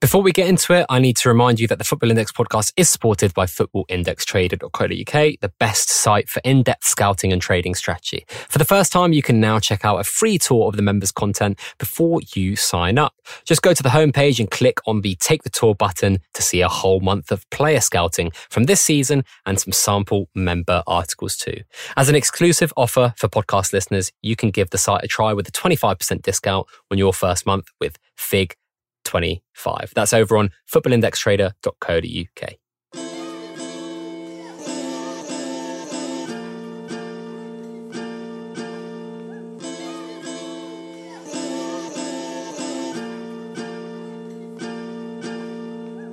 Before we get into it, I need to remind you that the Football Index podcast is supported by footballindextrader.co.uk, the best site for in-depth scouting and trading strategy. For the first time, you can now check out a free tour of the members' content before you sign up. Just go to the homepage and click on the Take the Tour button to see a whole month of player scouting from this season and some sample member articles too. As an exclusive offer for podcast listeners, you can give the site a try with a 25% discount on your first month with FIG 25. That's over on footballindextrader.co.uk.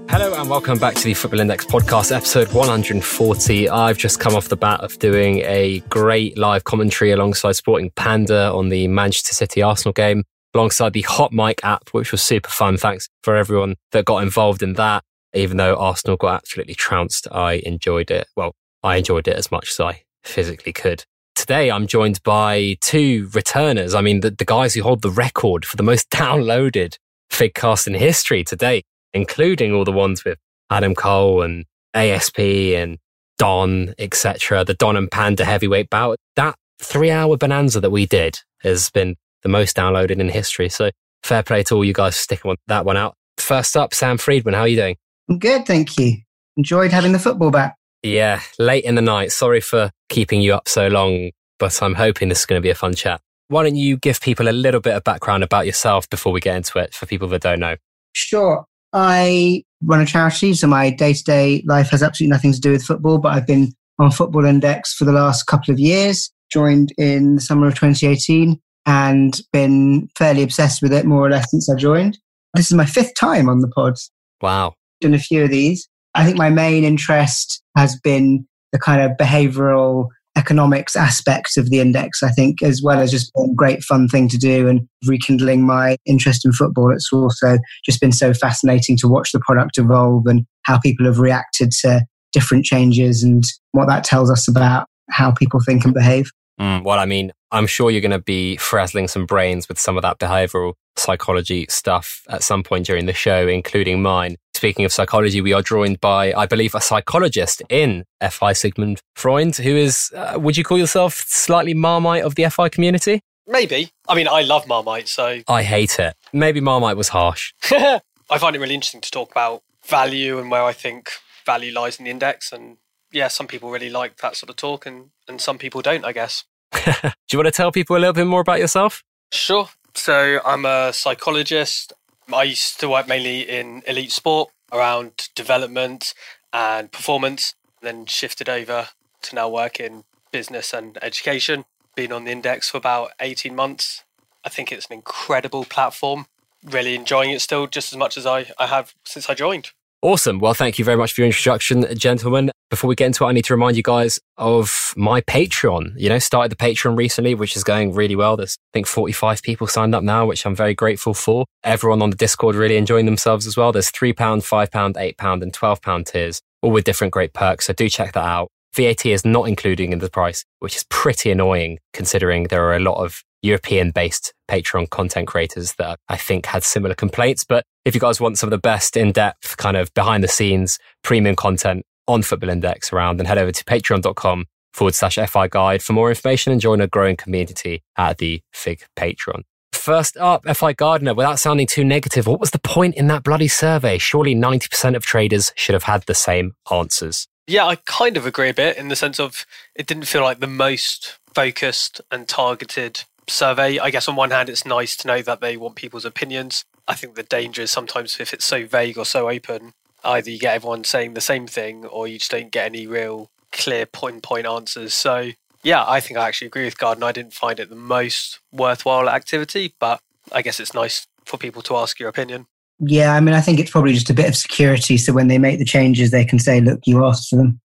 Hello and welcome back to the Football Index podcast, episode 140. I've just come off the bat of doing a great live commentary alongside Sporting Panda on the Manchester City Arsenal game alongside the Hot Mic app, which was super fun. Thanks for everyone that got involved in that. Even though Arsenal got absolutely trounced, I enjoyed it. Well, I enjoyed it as much as I physically could. Today, I'm joined by two returners. I mean, the, the guys who hold the record for the most downloaded Figcast in history today, including all the ones with Adam Cole and ASP and Don, etc. The Don and Panda heavyweight bout. That three hour bonanza that we did has been the most downloaded in history. So fair play to all you guys for sticking that one out. First up, Sam Freedman, How are you doing? I'm good, thank you. Enjoyed having the football back. Yeah, late in the night. Sorry for keeping you up so long, but I'm hoping this is going to be a fun chat. Why don't you give people a little bit of background about yourself before we get into it for people that don't know? Sure. I run a charity, so my day to day life has absolutely nothing to do with football, but I've been on Football Index for the last couple of years, joined in the summer of 2018 and been fairly obsessed with it more or less since I joined. This is my fifth time on the pods. Wow. Done a few of these. I think my main interest has been the kind of behavioral economics aspects of the index, I think, as well as just being a great fun thing to do and rekindling my interest in football. It's also just been so fascinating to watch the product evolve and how people have reacted to different changes and what that tells us about how people think and behave. Mm, well, I mean, I'm sure you're going to be frazzling some brains with some of that behavioral psychology stuff at some point during the show, including mine. Speaking of psychology, we are joined by, I believe, a psychologist in FI Sigmund Freund, who is, uh, would you call yourself slightly Marmite of the FI community? Maybe. I mean, I love Marmite, so. I hate it. Maybe Marmite was harsh. I find it really interesting to talk about value and where I think value lies in the index and yeah, some people really like that sort of talk and, and some people don't, I guess. Do you want to tell people a little bit more about yourself? Sure. So I'm a psychologist. I used to work mainly in elite sport around development and performance, then shifted over to now work in business and education. Been on the index for about 18 months. I think it's an incredible platform. Really enjoying it still just as much as I, I have since I joined. Awesome. Well, thank you very much for your introduction, gentlemen. Before we get into it, I need to remind you guys of my Patreon. You know, started the Patreon recently, which is going really well. There's, I think, 45 people signed up now, which I'm very grateful for. Everyone on the Discord really enjoying themselves as well. There's £3, £5, £8, and £12 tiers, all with different great perks. So do check that out. VAT is not including in the price, which is pretty annoying considering there are a lot of European based Patreon content creators that I think had similar complaints. But if you guys want some of the best in depth kind of behind the scenes premium content on Football Index around, then head over to patreon.com forward slash FI guide for more information and join a growing community at the FIG Patreon. First up, FI Gardener, without sounding too negative, what was the point in that bloody survey? Surely 90% of traders should have had the same answers. Yeah, I kind of agree a bit in the sense of it didn't feel like the most focused and targeted survey. I guess on one hand, it's nice to know that they want people's opinions. I think the danger is sometimes if it's so vague or so open, either you get everyone saying the same thing or you just don't get any real clear point point answers. So yeah, I think I actually agree with Garden. I didn't find it the most worthwhile activity, but I guess it's nice for people to ask your opinion. Yeah, I mean, I think it's probably just a bit of security. So when they make the changes, they can say, look, you asked for them.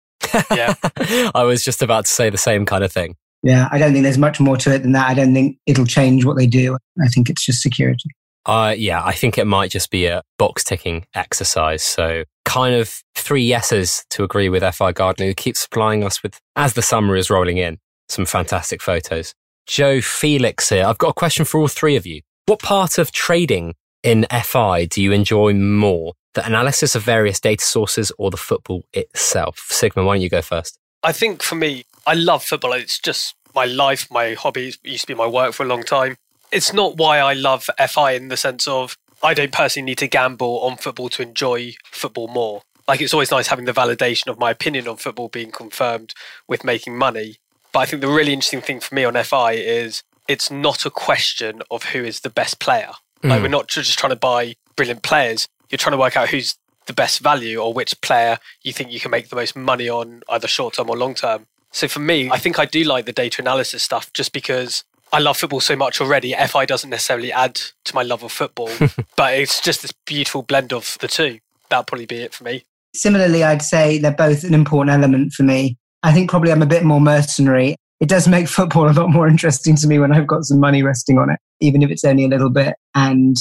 yeah. I was just about to say the same kind of thing. Yeah, I don't think there's much more to it than that. I don't think it'll change what they do. I think it's just security. Uh, yeah, I think it might just be a box ticking exercise. So, kind of three yeses to agree with FI Gardener, who keeps supplying us with, as the summer is rolling in, some fantastic photos. Joe Felix here. I've got a question for all three of you. What part of trading in FI do you enjoy more? The analysis of various data sources or the football itself? Sigma, why don't you go first? I think for me, I love football. It's just my life, my hobby. It used to be my work for a long time. It's not why I love FI in the sense of I don't personally need to gamble on football to enjoy football more. Like it's always nice having the validation of my opinion on football being confirmed with making money. But I think the really interesting thing for me on FI is it's not a question of who is the best player. Mm. Like we're not just trying to buy brilliant players. You're trying to work out who's the best value or which player you think you can make the most money on either short term or long term. So for me, I think I do like the data analysis stuff just because I love football so much already. FI doesn't necessarily add to my love of football, but it's just this beautiful blend of the two. That'll probably be it for me. Similarly, I'd say they're both an important element for me. I think probably I'm a bit more mercenary. It does make football a lot more interesting to me when I've got some money resting on it, even if it's only a little bit. And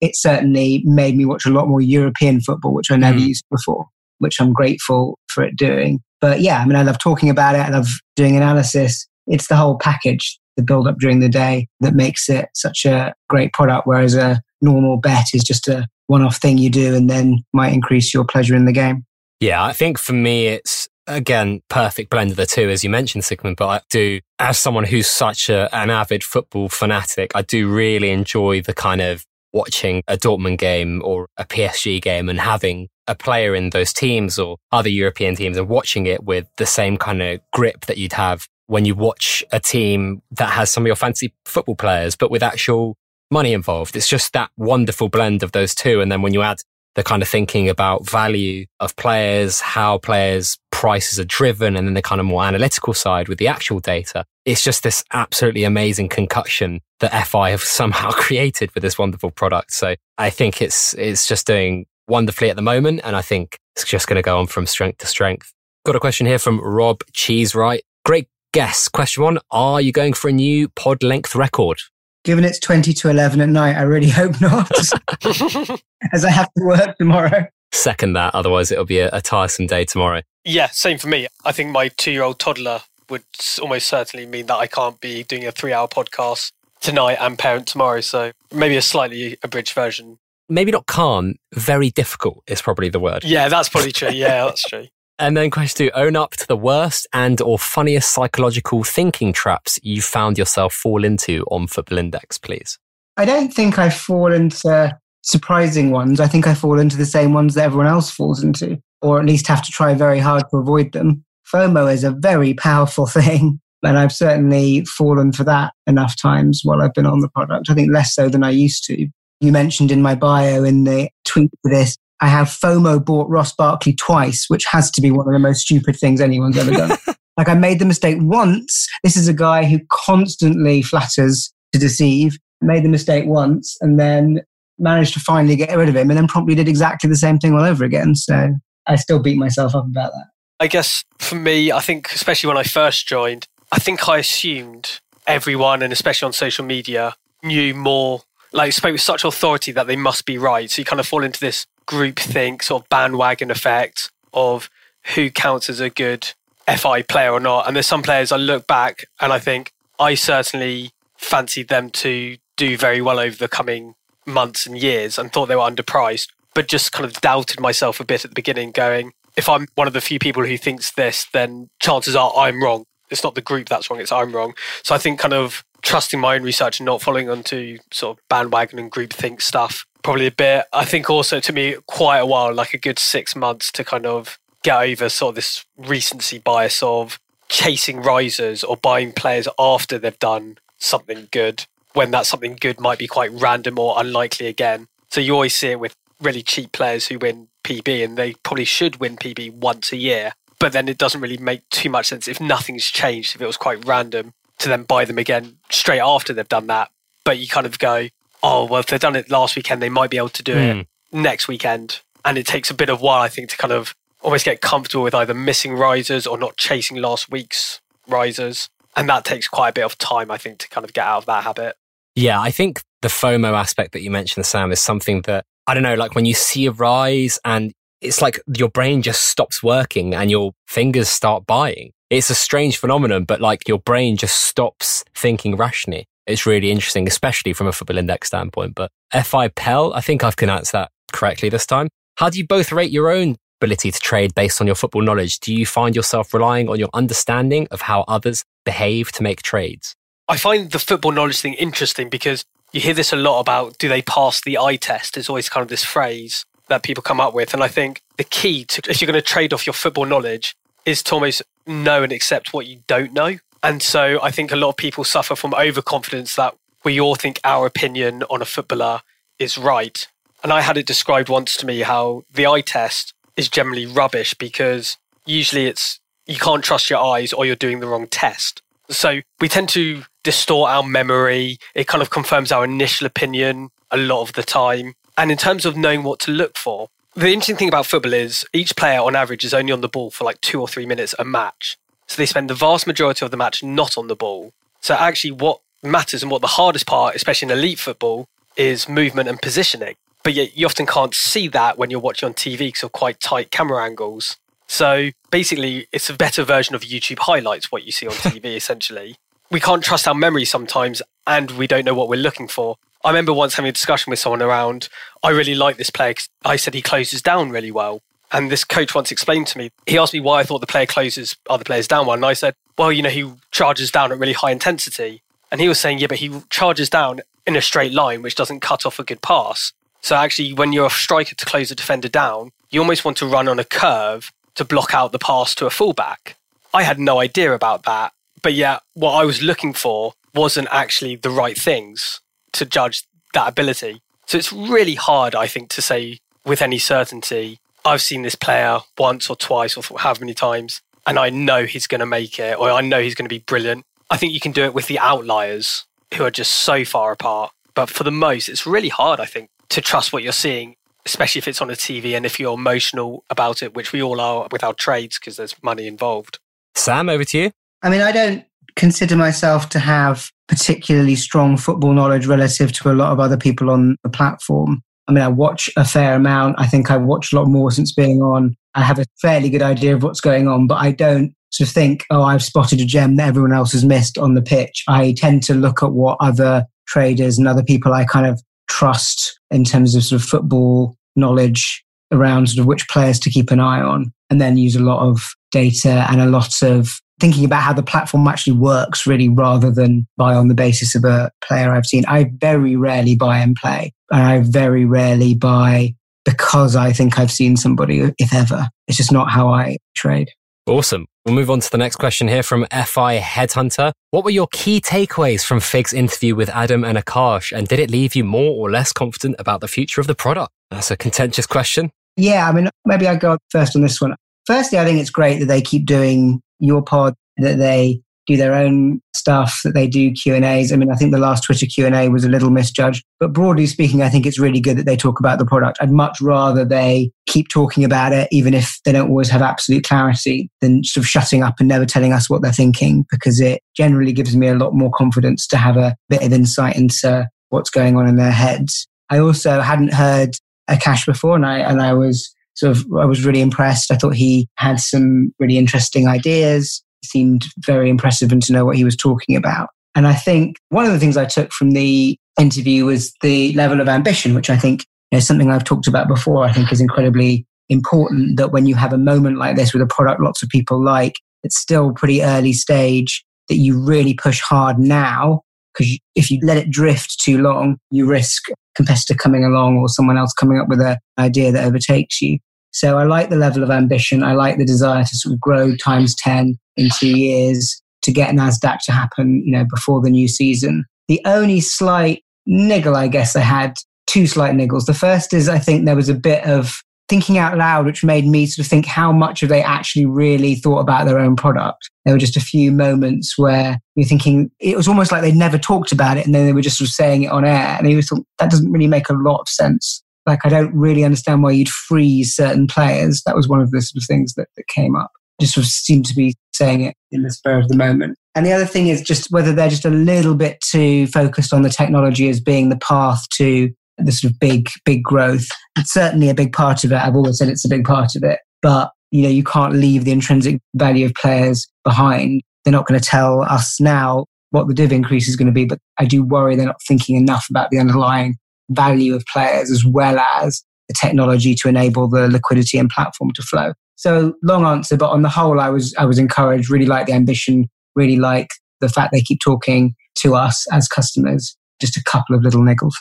it certainly made me watch a lot more European football, which I never mm. used before, which I'm grateful for it doing. But yeah, I mean, I love talking about it. I love doing analysis. It's the whole package, the build up during the day that makes it such a great product. Whereas a normal bet is just a one off thing you do and then might increase your pleasure in the game. Yeah, I think for me, it's again, perfect blend of the two, as you mentioned, Sigmund. But I do, as someone who's such a, an avid football fanatic, I do really enjoy the kind of watching a Dortmund game or a PSG game and having a player in those teams or other European teams and watching it with the same kind of grip that you'd have when you watch a team that has some of your fancy football players, but with actual money involved. It's just that wonderful blend of those two. And then when you add the kind of thinking about value of players, how players prices are driven, and then the kind of more analytical side with the actual data. It's just this absolutely amazing concoction that FI have somehow created with this wonderful product. So I think it's, it's just doing wonderfully at the moment. And I think it's just going to go on from strength to strength. Got a question here from Rob Cheesewright. Great guess. Question one. Are you going for a new pod length record? given it's 20 to 11 at night, I really hope not, as I have to work tomorrow. Second that, otherwise it'll be a, a tiresome day tomorrow. Yeah, same for me. I think my two year old toddler would almost certainly mean that I can't be doing a three hour podcast tonight and parent tomorrow. So maybe a slightly abridged version. Maybe not calm, very difficult is probably the word. Yeah, that's probably true. Yeah, that's true. And then question two, own up to the worst and or funniest psychological thinking traps you found yourself fall into on Football Index, please. I don't think I fall into surprising ones. I think I fall into the same ones that everyone else falls into, or at least have to try very hard to avoid them. FOMO is a very powerful thing. And I've certainly fallen for that enough times while I've been on the product. I think less so than I used to. You mentioned in my bio in the tweet for this I have FOMO bought Ross Barkley twice, which has to be one of the most stupid things anyone's ever done. like I made the mistake once. This is a guy who constantly flatters to deceive. Made the mistake once and then managed to finally get rid of him and then promptly did exactly the same thing all over again. So I still beat myself up about that. I guess for me, I think especially when I first joined, I think I assumed everyone and especially on social media knew more like spoke with such authority that they must be right. So you kind of fall into this groupthink sort of bandwagon effect of who counts as a good FI player or not. And there's some players I look back and I think I certainly fancied them to do very well over the coming months and years and thought they were underpriced, but just kind of doubted myself a bit at the beginning, going, if I'm one of the few people who thinks this, then chances are I'm wrong. It's not the group that's wrong, it's I'm wrong. So I think kind of trusting my own research and not following onto sort of bandwagon and groupthink stuff probably a bit. I think also it took me quite a while, like a good six months, to kind of get over sort of this recency bias of chasing risers or buying players after they've done something good when that something good might be quite random or unlikely again. So you always see it with really cheap players who win PB and they probably should win PB once a year. But then it doesn't really make too much sense if nothing's changed, if it was quite random to then buy them again straight after they've done that. But you kind of go, oh, well, if they've done it last weekend, they might be able to do mm. it hmm. next weekend. And it takes a bit of while, I think, to kind of almost get comfortable with either missing risers or not chasing last week's risers. And that takes quite a bit of time, I think, to kind of get out of that habit. Yeah, I think the FOMO aspect that you mentioned, Sam, is something that, I don't know, like when you see a rise and it's like your brain just stops working and your fingers start buying. It's a strange phenomenon, but like your brain just stops thinking rationally. It's really interesting, especially from a football index standpoint. But FI Pell, I think I've pronounced that correctly this time. How do you both rate your own ability to trade based on your football knowledge? Do you find yourself relying on your understanding of how others behave to make trades? I find the football knowledge thing interesting because you hear this a lot about do they pass the eye test? It's always kind of this phrase that people come up with. And I think the key to, if you're going to trade off your football knowledge, is to almost know and accept what you don't know. And so I think a lot of people suffer from overconfidence that we all think our opinion on a footballer is right. And I had it described once to me how the eye test is generally rubbish because usually it's you can't trust your eyes or you're doing the wrong test. So we tend to distort our memory. It kind of confirms our initial opinion a lot of the time. And in terms of knowing what to look for, the interesting thing about football is each player on average is only on the ball for like two or three minutes a match. So they spend the vast majority of the match not on the ball. So actually, what matters and what the hardest part, especially in elite football, is movement and positioning. But yet you often can't see that when you're watching on TV because of quite tight camera angles. So basically, it's a better version of YouTube highlights, what you see on TV, essentially. We can't trust our memory sometimes, and we don't know what we're looking for. I remember once having a discussion with someone around, I really like this player. I said he closes down really well. And this coach once explained to me, he asked me why I thought the player closes other players down well. And I said, well, you know, he charges down at really high intensity. And he was saying, yeah, but he charges down in a straight line, which doesn't cut off a good pass. So actually, when you're a striker to close a defender down, you almost want to run on a curve to block out the pass to a fullback. I had no idea about that. But yeah, what I was looking for wasn't actually the right things to judge that ability. So it's really hard, I think, to say with any certainty, I've seen this player once or twice or however many times, and I know he's going to make it, or I know he's going to be brilliant. I think you can do it with the outliers who are just so far apart. But for the most, it's really hard, I think, to trust what you're seeing, especially if it's on a TV and if you're emotional about it, which we all are with our trades because there's money involved. Sam, over to you. I mean, I don't consider myself to have particularly strong football knowledge relative to a lot of other people on the platform. I mean, I watch a fair amount. I think I watch a lot more since being on. I have a fairly good idea of what's going on, but I don't sort of think, oh, I've spotted a gem that everyone else has missed on the pitch. I tend to look at what other traders and other people I kind of trust in terms of sort of football knowledge around sort of which players to keep an eye on and then use a lot of data and a lot of thinking about how the platform actually works really rather than buy on the basis of a player I've seen. I very rarely buy and play. And I very rarely buy because I think I've seen somebody, if ever. It's just not how I trade. Awesome. We'll move on to the next question here from FI Headhunter. What were your key takeaways from Fig's interview with Adam and Akash? And did it leave you more or less confident about the future of the product? That's a contentious question. Yeah, I mean, maybe I go first on this one. Firstly, I think it's great that they keep doing your pod, that they do their own stuff, that they do Q and A's. I mean, I think the last Twitter Q and A was a little misjudged, but broadly speaking, I think it's really good that they talk about the product. I'd much rather they keep talking about it, even if they don't always have absolute clarity, than sort of shutting up and never telling us what they're thinking, because it generally gives me a lot more confidence to have a bit of insight into what's going on in their heads. I also hadn't heard Akash before, and I and I was sort of I was really impressed. I thought he had some really interesting ideas seemed very impressive and to know what he was talking about. And I think one of the things I took from the interview was the level of ambition, which I think is something I've talked about before. I think is incredibly important that when you have a moment like this with a product lots of people like, it's still pretty early stage, that you really push hard now. Because if you let it drift too long, you risk a competitor coming along or someone else coming up with an idea that overtakes you. So I like the level of ambition. I like the desire to sort of grow times 10 in two years to get NASDAQ to happen, you know, before the new season. The only slight niggle, I guess I had two slight niggles. The first is I think there was a bit of thinking out loud, which made me sort of think how much have they actually really thought about their own product. There were just a few moments where you're thinking it was almost like they'd never talked about it and then they were just sort of saying it on air. And you thought that doesn't really make a lot of sense like I don't really understand why you'd freeze certain players. That was one of the sort of things that, that came up. Just sort of seemed to be saying it in the spur of the moment. And the other thing is just whether they're just a little bit too focused on the technology as being the path to the sort of big, big growth. It's certainly a big part of it. I've always said it's a big part of it. But, you know, you can't leave the intrinsic value of players behind. They're not going to tell us now what the div increase is going to be, but I do worry they're not thinking enough about the underlying value of players as well as the technology to enable the liquidity and platform to flow. So long answer, but on the whole, I was I was encouraged. Really like the ambition. Really like the fact they keep talking to us as customers. Just a couple of little niggles.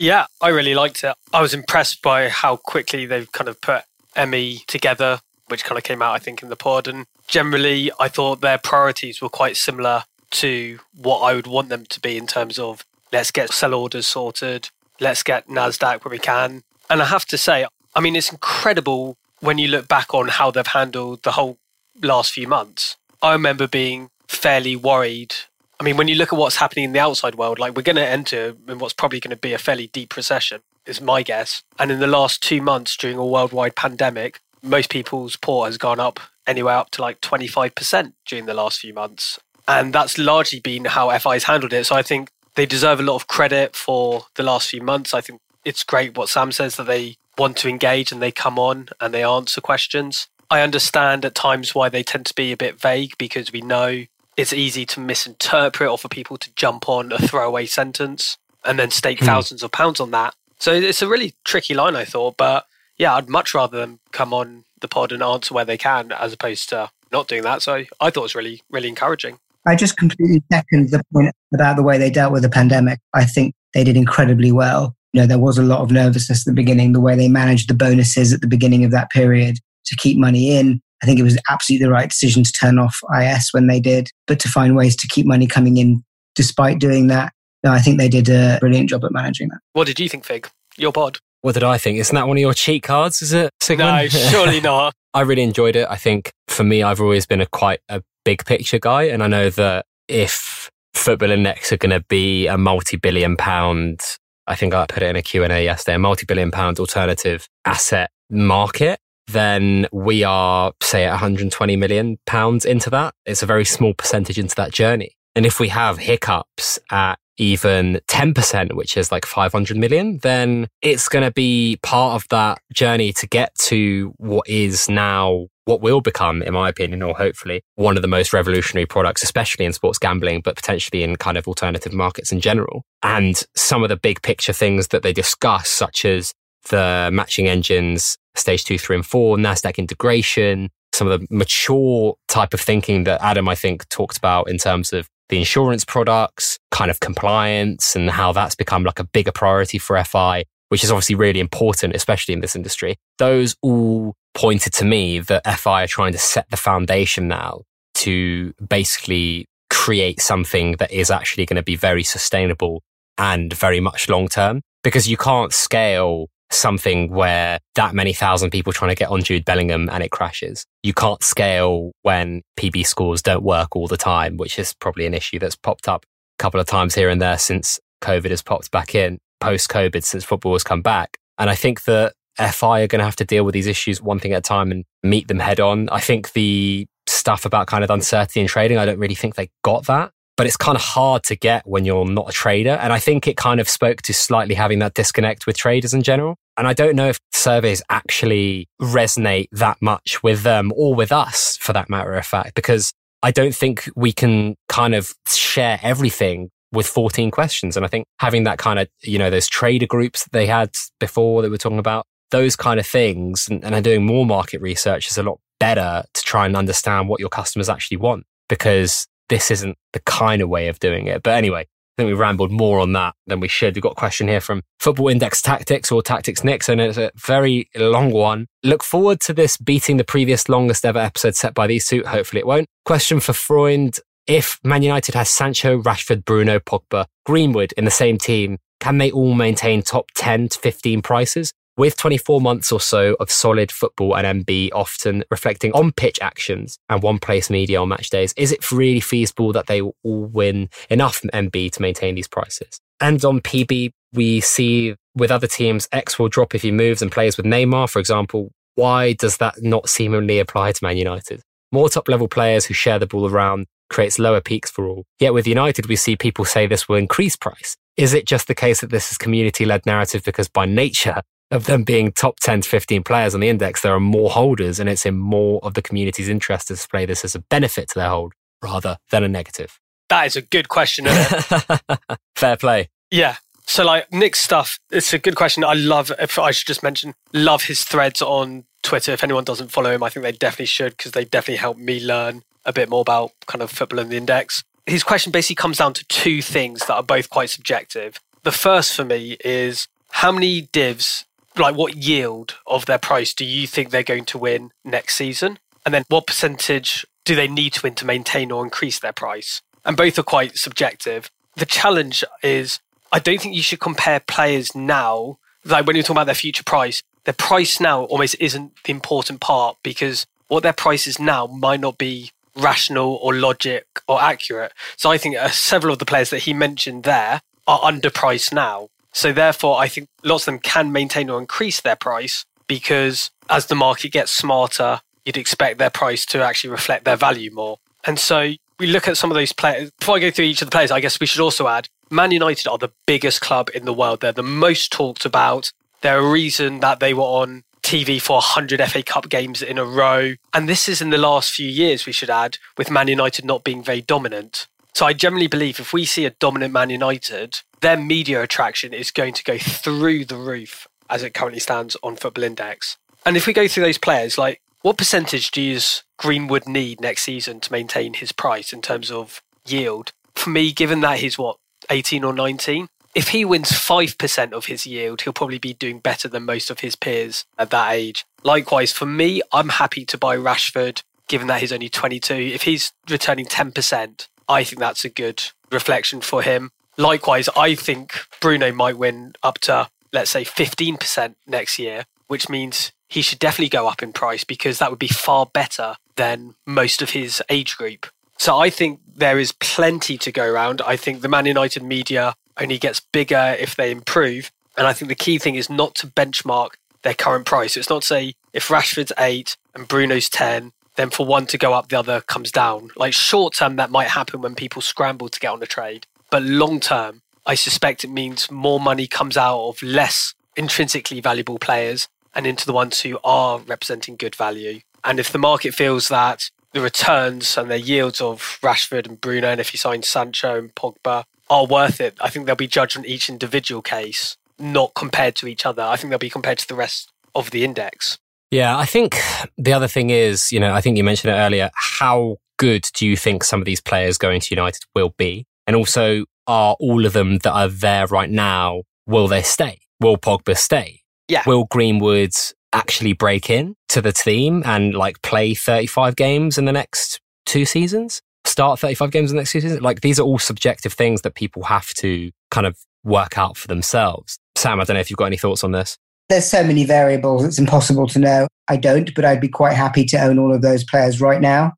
Yeah, I really liked it. I was impressed by how quickly they've kind of put ME together, which kind of came out, I think, in the pod. And generally, I thought their priorities were quite similar to what I would want them to be in terms of let's get sell orders sorted, let's get NASDAQ when we can. And I have to say, I mean, it's incredible when you look back on how they've handled the whole last few months. I remember being fairly worried. I mean, when you look at what's happening in the outside world, like we're going to enter in what's probably going to be a fairly deep recession, is my guess. And in the last two months during a worldwide pandemic, most people's port has gone up anywhere up to like 25% during the last few months. And that's largely been how FI's handled it. So I think they deserve a lot of credit for the last few months. I think it's great what Sam says that they want to engage and they come on and they answer questions. I understand at times why they tend to be a bit vague because we know it's easy to misinterpret or for people to jump on a throwaway sentence and then stake hmm. thousands of pounds on that. So it's a really tricky line, I thought. But yeah, I'd much rather them come on the pod and answer where they can as opposed to not doing that. So I thought it was really, really encouraging. I just completely second the point about the way they dealt with the pandemic. I think they did incredibly well. You know, there was a lot of nervousness at the beginning, the way they managed the bonuses at the beginning of that period to keep money in. I think it was absolutely the right decision to turn off IS when they did, but to find ways to keep money coming in despite doing that. No, I think they did a brilliant job at managing that. What did you think, Fig? Your pod? What did I think? Isn't that one of your cheat cards? Is it? Sigmund? No, surely not. I really enjoyed it. I think for me, I've always been a quite a big picture guy, and I know that if Football Index are going to be a multi-billion pound, I think I put it in a Q&A yesterday, a multi-billion pound alternative asset market, then we are, say, 120 million pounds into that. It's a very small percentage into that journey. And if we have hiccups at even 10%, which is like 500 million, then it's going to be part of that journey to get to what is now what will become, in my opinion, or hopefully one of the most revolutionary products, especially in sports gambling, but potentially in kind of alternative markets in general. And some of the big picture things that they discuss, such as the matching engines, stage two, three, and four, NASDAQ integration, some of the mature type of thinking that Adam, I think, talked about in terms of the insurance products, kind of compliance and how that's become like a bigger priority for FI, which is obviously really important, especially in this industry. Those all pointed to me that FI are trying to set the foundation now to basically create something that is actually going to be very sustainable and very much long term because you can't scale something where that many thousand people trying to get on Jude Bellingham and it crashes. You can't scale when PB scores don't work all the time, which is probably an issue that's popped up a couple of times here and there since COVID has popped back in, post COVID, since football has come back. And I think that FI are going to have to deal with these issues one thing at a time and meet them head on. I think the stuff about kind of uncertainty in trading, I don't really think they got that but it's kind of hard to get when you're not a trader. And I think it kind of spoke to slightly having that disconnect with traders in general. And I don't know if surveys actually resonate that much with them or with us for that matter of fact, because I don't think we can kind of share everything with 14 questions. And I think having that kind of, you know, those trader groups that they had before that we are talking about, those kind of things and, and doing more market research is a lot better to try and understand what your customers actually want because this isn't the kind of way of doing it. But anyway, Think we rambled more on that than we should. We've got a question here from Football Index Tactics or Tactics Nix, and it's a very long one. Look forward to this beating the previous longest ever episode set by these two. Hopefully it won't. Question for Freund. If Man United has Sancho, Rashford, Bruno, Pogba, Greenwood in the same team, can they all maintain top 10 to 15 prices? With 24 months or so of solid football and MB often reflecting on pitch actions and one place media on match days, is it really feasible that they will all win enough MB to maintain these prices? And on PB, we see with other teams, X will drop if he moves and plays with Neymar, for example. Why does that not seemingly apply to Man United? More top level players who share the ball around creates lower peaks for all. Yet with United, we see people say this will increase price. Is it just the case that this is community led narrative because by nature, of them being top 10 to 15 players on the index, there are more holders and it's in more of the community's interest to display this as a benefit to their hold rather than a negative. That is a good question, Fair play. Yeah. So like Nick's stuff, it's a good question. I love if I should just mention, love his threads on Twitter. If anyone doesn't follow him, I think they definitely should because they definitely help me learn a bit more about kind of football and the index. His question basically comes down to two things that are both quite subjective. The first for me is how many divs, like what yield of their price do you think they're going to win next season? And then what percentage do they need to win to maintain or increase their price? And both are quite subjective. The challenge is I don't think you should compare players now, like when you're talking about their future price, their price now almost isn't the important part because what their price is now might not be rational or logic or accurate. So I think uh, several of the players that he mentioned there are underpriced now. So therefore, I think lots of them can maintain or increase their price because as the market gets smarter, you'd expect their price to actually reflect their value more. And so we look at some of those players. Before I go through each of the players, I guess we should also add Man United are the biggest club in the world. They're the most talked about. They're a reason that they were on TV for 100 FA Cup games in a row. And this is in the last few years, we should add, with Man United not being very dominant. So I generally believe if we see a dominant Man United, their media attraction is going to go through the roof as it currently stands on Football Index. And if we go through those players, like what percentage does Greenwood need next season to maintain his price in terms of yield? For me, given that he's what, 18 or 19. If he wins 5% of his yield, he'll probably be doing better than most of his peers at that age. Likewise, for me, I'm happy to buy Rashford, given that he's only 22. If he's returning 10%, I think that's a good reflection for him. Likewise, I think Bruno might win up to, let's say, 15% next year, which means he should definitely go up in price because that would be far better than most of his age group. So I think there is plenty to go around. I think the Man United media only gets bigger if they improve. And I think the key thing is not to benchmark their current price. It's not to say if Rashford's eight and Bruno's 10, then for one to go up, the other comes down. Like short term, that might happen when people scramble to get on a trade. But long term, I suspect it means more money comes out of less intrinsically valuable players and into the ones who are representing good value. And if the market feels that the returns and the yields of Rashford and Bruno, and if you sign Sancho and Pogba, are worth it. I think they'll be judged on each individual case, not compared to each other. I think they'll be compared to the rest of the index. Yeah, I think the other thing is, you know, I think you mentioned it earlier. How good do you think some of these players going to United will be? And also, are all of them that are there right now, will they stay? Will Pogba stay? Yeah. Will Greenwood actually break in to the team and like play 35 games in the next two seasons? Start 35 games in the next two seasons? Like these are all subjective things that people have to kind of work out for themselves. Sam, I don't know if you've got any thoughts on this. There's so many variables, it's impossible to know. I don't, but I'd be quite happy to own all of those players right now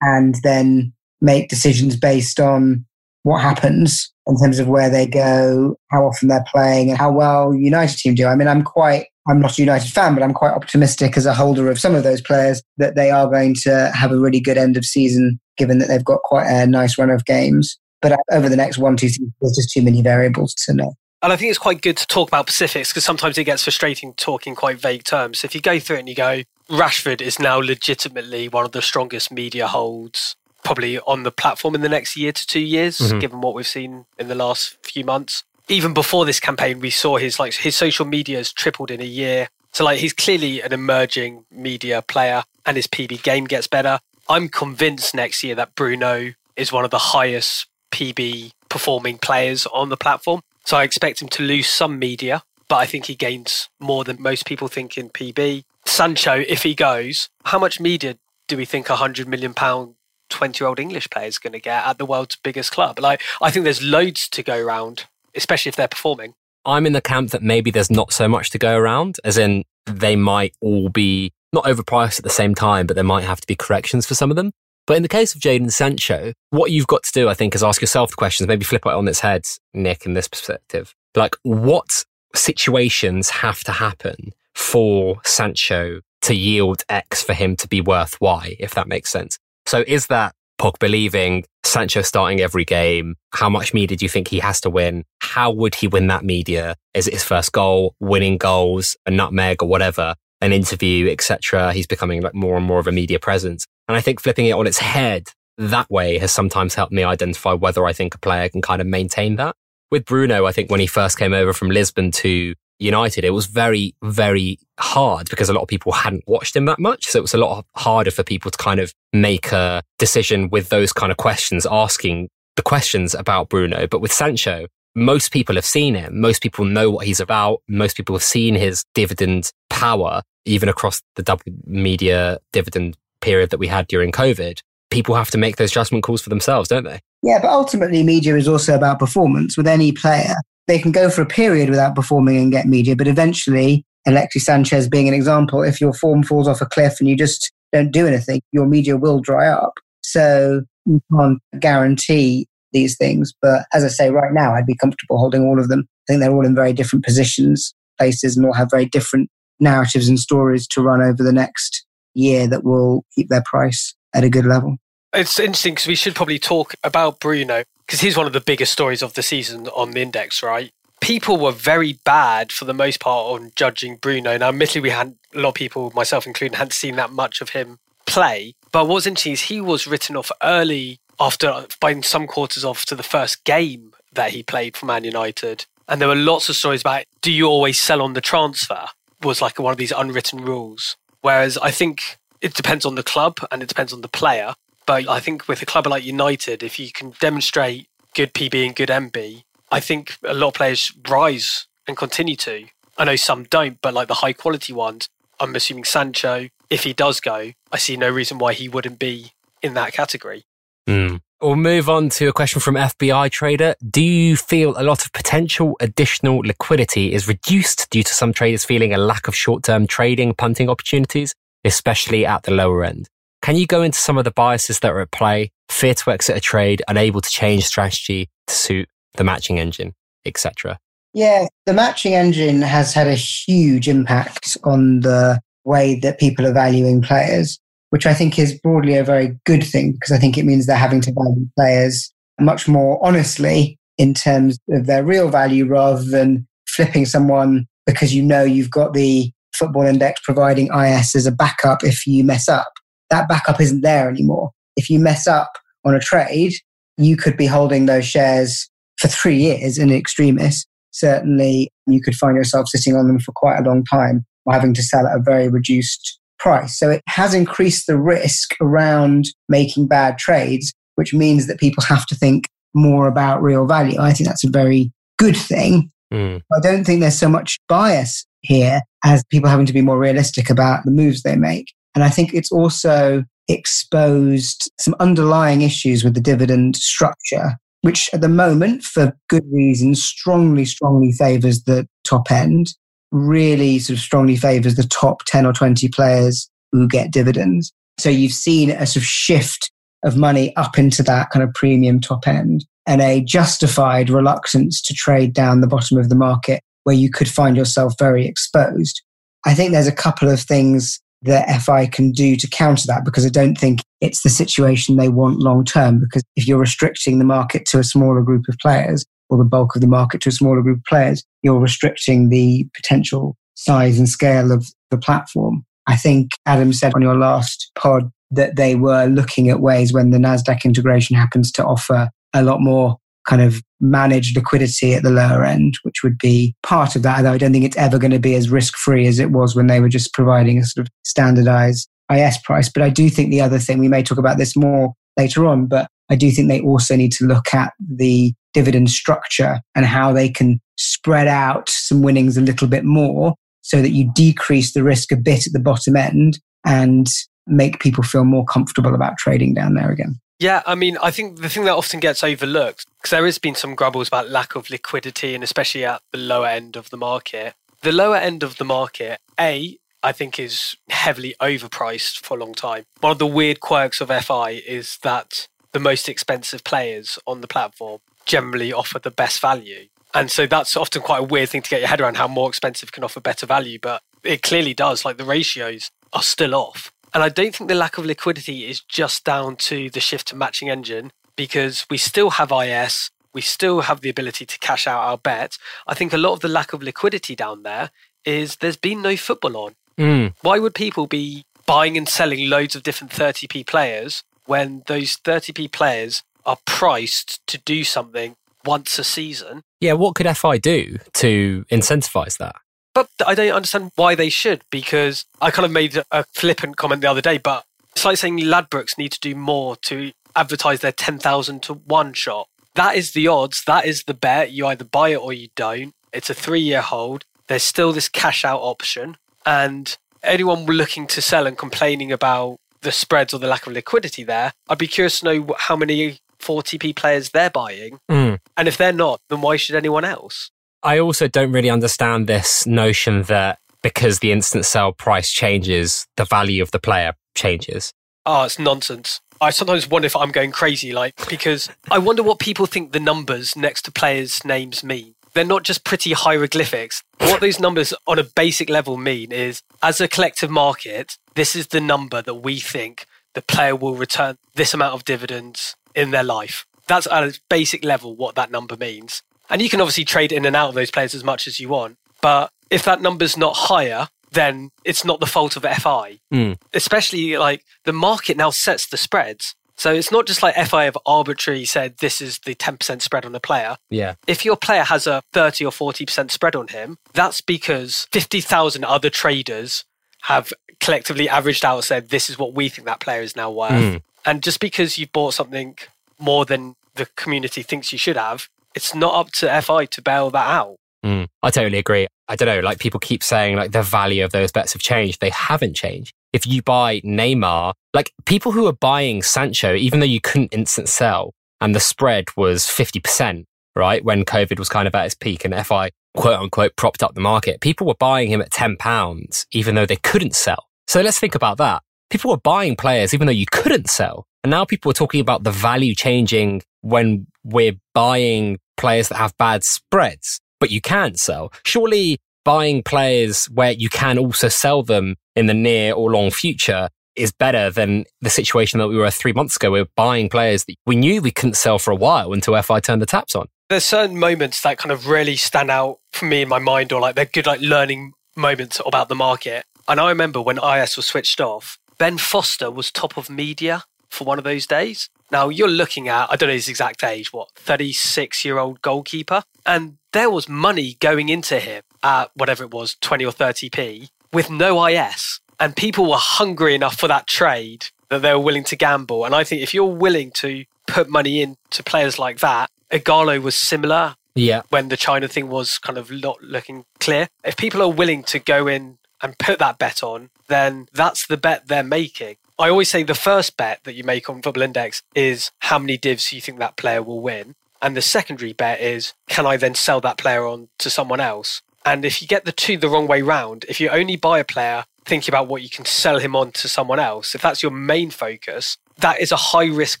and then make decisions based on what happens in terms of where they go, how often they're playing, and how well United team do. I mean, I'm quite I'm not a United fan, but I'm quite optimistic as a holder of some of those players that they are going to have a really good end of season, given that they've got quite a nice run of games. But over the next one, two seasons, there's just too many variables to know. And I think it's quite good to talk about specifics because sometimes it gets frustrating talking quite vague terms. So if you go through it and you go, Rashford is now legitimately one of the strongest media holds probably on the platform in the next year to two years, mm-hmm. given what we've seen in the last few months even before this campaign, we saw his like his social media has tripled in a year. So like he's clearly an emerging media player, and his PB game gets better. I'm convinced next year that Bruno is one of the highest PB performing players on the platform. So I expect him to lose some media, but I think he gains more than most people think in PB. Sancho, if he goes, how much media do we think a hundred million pound 20 year old English player is going to get at the world's biggest club? Like, I think there's loads to go around especially if they're performing. I'm in the camp that maybe there's not so much to go around, as in they might all be not overpriced at the same time, but there might have to be corrections for some of them. But in the case of Jadon Sancho, what you've got to do, I think, is ask yourself the questions, maybe flip it on its head, Nick, in this perspective. Like, what situations have to happen for Sancho to yield X for him to be worth Y, if that makes sense? So is that Pogba leaving, Sancho starting every game. How much media do you think he has to win? How would he win that media? Is it his first goal, winning goals, a nutmeg or whatever, an interview, etc.? He's becoming like more and more of a media presence. And I think flipping it on its head, that way has sometimes helped me identify whether I think a player can kind of maintain that. With Bruno, I think when he first came over from Lisbon to United, it was very, very hard because a lot of people hadn't watched him that much. So it was a lot harder for people to kind of make a decision with those kind of questions, asking the questions about Bruno. But with Sancho, most people have seen him. Most people know what he's about. Most people have seen his dividend power, even across the double media dividend period that we had during COVID. People have to make those judgment calls for themselves, don't they? Yeah, but ultimately, media is also about performance with any player. They can go for a period without performing and get media, but eventually, Alexis Sanchez being an example, if your form falls off a cliff and you just don't do anything, your media will dry up. So you can't guarantee these things. But as I say, right now, I'd be comfortable holding all of them. I think they're all in very different positions, places, and all have very different narratives and stories to run over the next year that will keep their price at a good level. It's interesting because we should probably talk about Bruno because he's one of the biggest stories of the season on the index, right? People were very bad for the most part on judging Bruno. Now, admittedly, we hadn't, a lot of people, myself included, hadn't seen that much of him play. But what's interesting is he was written off early after by some quarters off to the first game that he played for Man United. And there were lots of stories about do you always sell on the transfer? Was like one of these unwritten rules. Whereas I think it depends on the club and it depends on the player. But I think with a club like United, if you can demonstrate good PB and good MB, I think a lot of players rise and continue to. I know some don't, but like the high quality ones, I'm assuming Sancho, if he does go, I see no reason why he wouldn't be in that category. Mm. We'll move on to a question from FBI Trader. Do you feel a lot of potential additional liquidity is reduced due to some traders feeling a lack of short term trading punting opportunities, especially at the lower end? Can you go into some of the biases that are at play, fear to exit a trade, unable to change strategy to suit the matching engine, etc.? Yeah, the matching engine has had a huge impact on the way that people are valuing players which I think is broadly a very good thing because I think it means they're having to value players much more honestly in terms of their real value rather than flipping someone because you know you've got the football index providing IS as a backup if you mess up. That backup isn't there anymore. If you mess up on a trade, you could be holding those shares for three years in extremis. Certainly, you could find yourself sitting on them for quite a long time or having to sell at a very reduced price. So it has increased the risk around making bad trades, which means that people have to think more about real value. I think that's a very good thing. Mm. I don't think there's so much bias here as people having to be more realistic about the moves they make. And I think it's also exposed some underlying issues with the dividend structure, which at the moment, for good reasons, strongly, strongly favors the top end really sort of strongly favors the top 10 or 20 players who get dividends. So you've seen a sort of shift of money up into that kind of premium top end and a justified reluctance to trade down the bottom of the market where you could find yourself very exposed. I think there's a couple of things that FI can do to counter that because I don't think it's the situation they want long term. Because if you're restricting the market to a smaller group of players, or the bulk of the market to a smaller group of players, you're restricting the potential size and scale of the platform. I think Adam said on your last pod that they were looking at ways when the NASDAQ integration happens to offer a lot more kind of managed liquidity at the lower end, which would be part of that. Although I don't think it's ever going to be as risk free as it was when they were just providing a sort of standardized IS price. But I do think the other thing, we may talk about this more later on, but I do think they also need to look at the dividend structure and how they can spread out some winnings a little bit more so that you decrease the risk a bit at the bottom end and make people feel more comfortable about trading down there again. Yeah, I mean, I think the thing that often gets overlooked, because there has been some grumbles about lack of liquidity and especially at the lower end of the market. The lower end of the market, A, I think is heavily overpriced for a long time. One of the weird quirks of FI is that the most expensive players on the platform generally offer the best value. And so that's often quite a weird thing to get your head around how more expensive can offer better value, but it clearly does. Like the ratios are still off. And I don't think the lack of liquidity is just down to the shift to matching engine because we still have IS, we still have the ability to cash out our bet. I think a lot of the lack of liquidity down there is there's been no football on. Mm. Why would people be buying and selling loads of different 30p players when those 30p players are priced to do something once a season. Yeah, what could FI do to incentivize that? But I don't understand why they should because I kind of made a flippant comment the other day, but it's like saying Ladbrokes need to do more to advertise their 10,000 to 1 shot. That is the odds. That is the bet. You either buy it or you don't. It's a three year hold. There's still this cash out option. And anyone looking to sell and complaining about the spreads or the lack of liquidity there, I'd be curious to know how many 40p players they're buying. Mm. And if they're not, then why should anyone else? I also don't really understand this notion that because the instant sell price changes, the value of the player changes. Oh, it's nonsense. I sometimes wonder if I'm going crazy, like, because I wonder what people think the numbers next to players' names mean. They're not just pretty hieroglyphics. What those numbers on a basic level mean is, as a collective market, this is the number that we think the player will return this amount of dividends in their life. That's at a basic level what that number means. And you can obviously trade in and out of those players as much as you want. But if that number's not higher, then it's not the fault of FI. Mm. Especially like the market now sets the spreads. So it's not just like FI have arbitrarily said this is the 10% spread on a player. Yeah. If your player has a 30 or 40% spread on him, that's because 50,000 other traders have collectively averaged out said this is what we think that player is now worth. Mm. And just because you've bought something more than the community thinks you should have, it's not up to FI to bail that out. Mm. I totally agree. I don't know, like people keep saying like the value of those bets have changed. They haven't changed. If you buy Neymar, like people who are buying Sancho, even though you couldn't instant sell and the spread was 50%, right? When COVID was kind of at its peak and FI quote unquote propped up the market, people were buying him at 10 pounds, even though they couldn't sell. So let's think about that. People were buying players even though you couldn't sell. And now people are talking about the value changing when we're buying players that have bad spreads, but you can sell. Surely buying players where you can also sell them in the near or long future is better than the situation that we were three months ago. We were buying players that we knew we couldn't sell for a while until FI turned the taps on. There's certain moments that kind of really stand out for me in my mind, or like they're good, like learning moments about the market. And I remember when IS was switched off, Ben Foster was top of media for one of those days. Now you're looking at, I don't know his exact age, what, 36 year old goalkeeper? And there was money going into him at whatever it was, 20 or 30p with no IS. And people were hungry enough for that trade that they were willing to gamble. And I think if you're willing to put money into players like that, Ighalo was similar Yeah. when the China thing was kind of not looking clear. If people are willing to go in and put that bet on, then that's the bet they're making. I always say the first bet that you make on Football Index is how many divs you think that player will win. And the secondary bet is can I then sell that player on to someone else? And if you get the two the wrong way round, if you only buy a player thinking about what you can sell him on to someone else, if that's your main focus, that is a high risk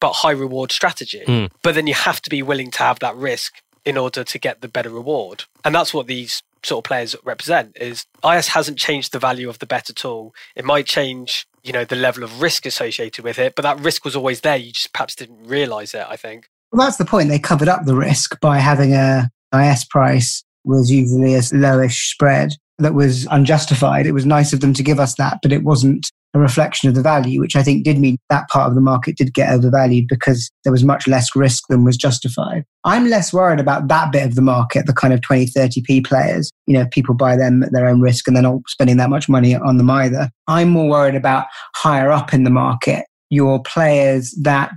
but high reward strategy. Mm. But then you have to be willing to have that risk in order to get the better reward. And that's what these sort of players represent is IS hasn't changed the value of the bet at all. It might change, you know, the level of risk associated with it, but that risk was always there. You just perhaps didn't realize it, I think. Well, that's the point. They covered up the risk by having a IS price was usually a lowish spread that was unjustified. It was nice of them to give us that, but it wasn't a reflection of the value, which I think did mean that part of the market did get overvalued because there was much less risk than was justified. I'm less worried about that bit of the market, the kind of 20, 30p players. You know, people buy them at their own risk and they're not spending that much money on them either. I'm more worried about higher up in the market, your players that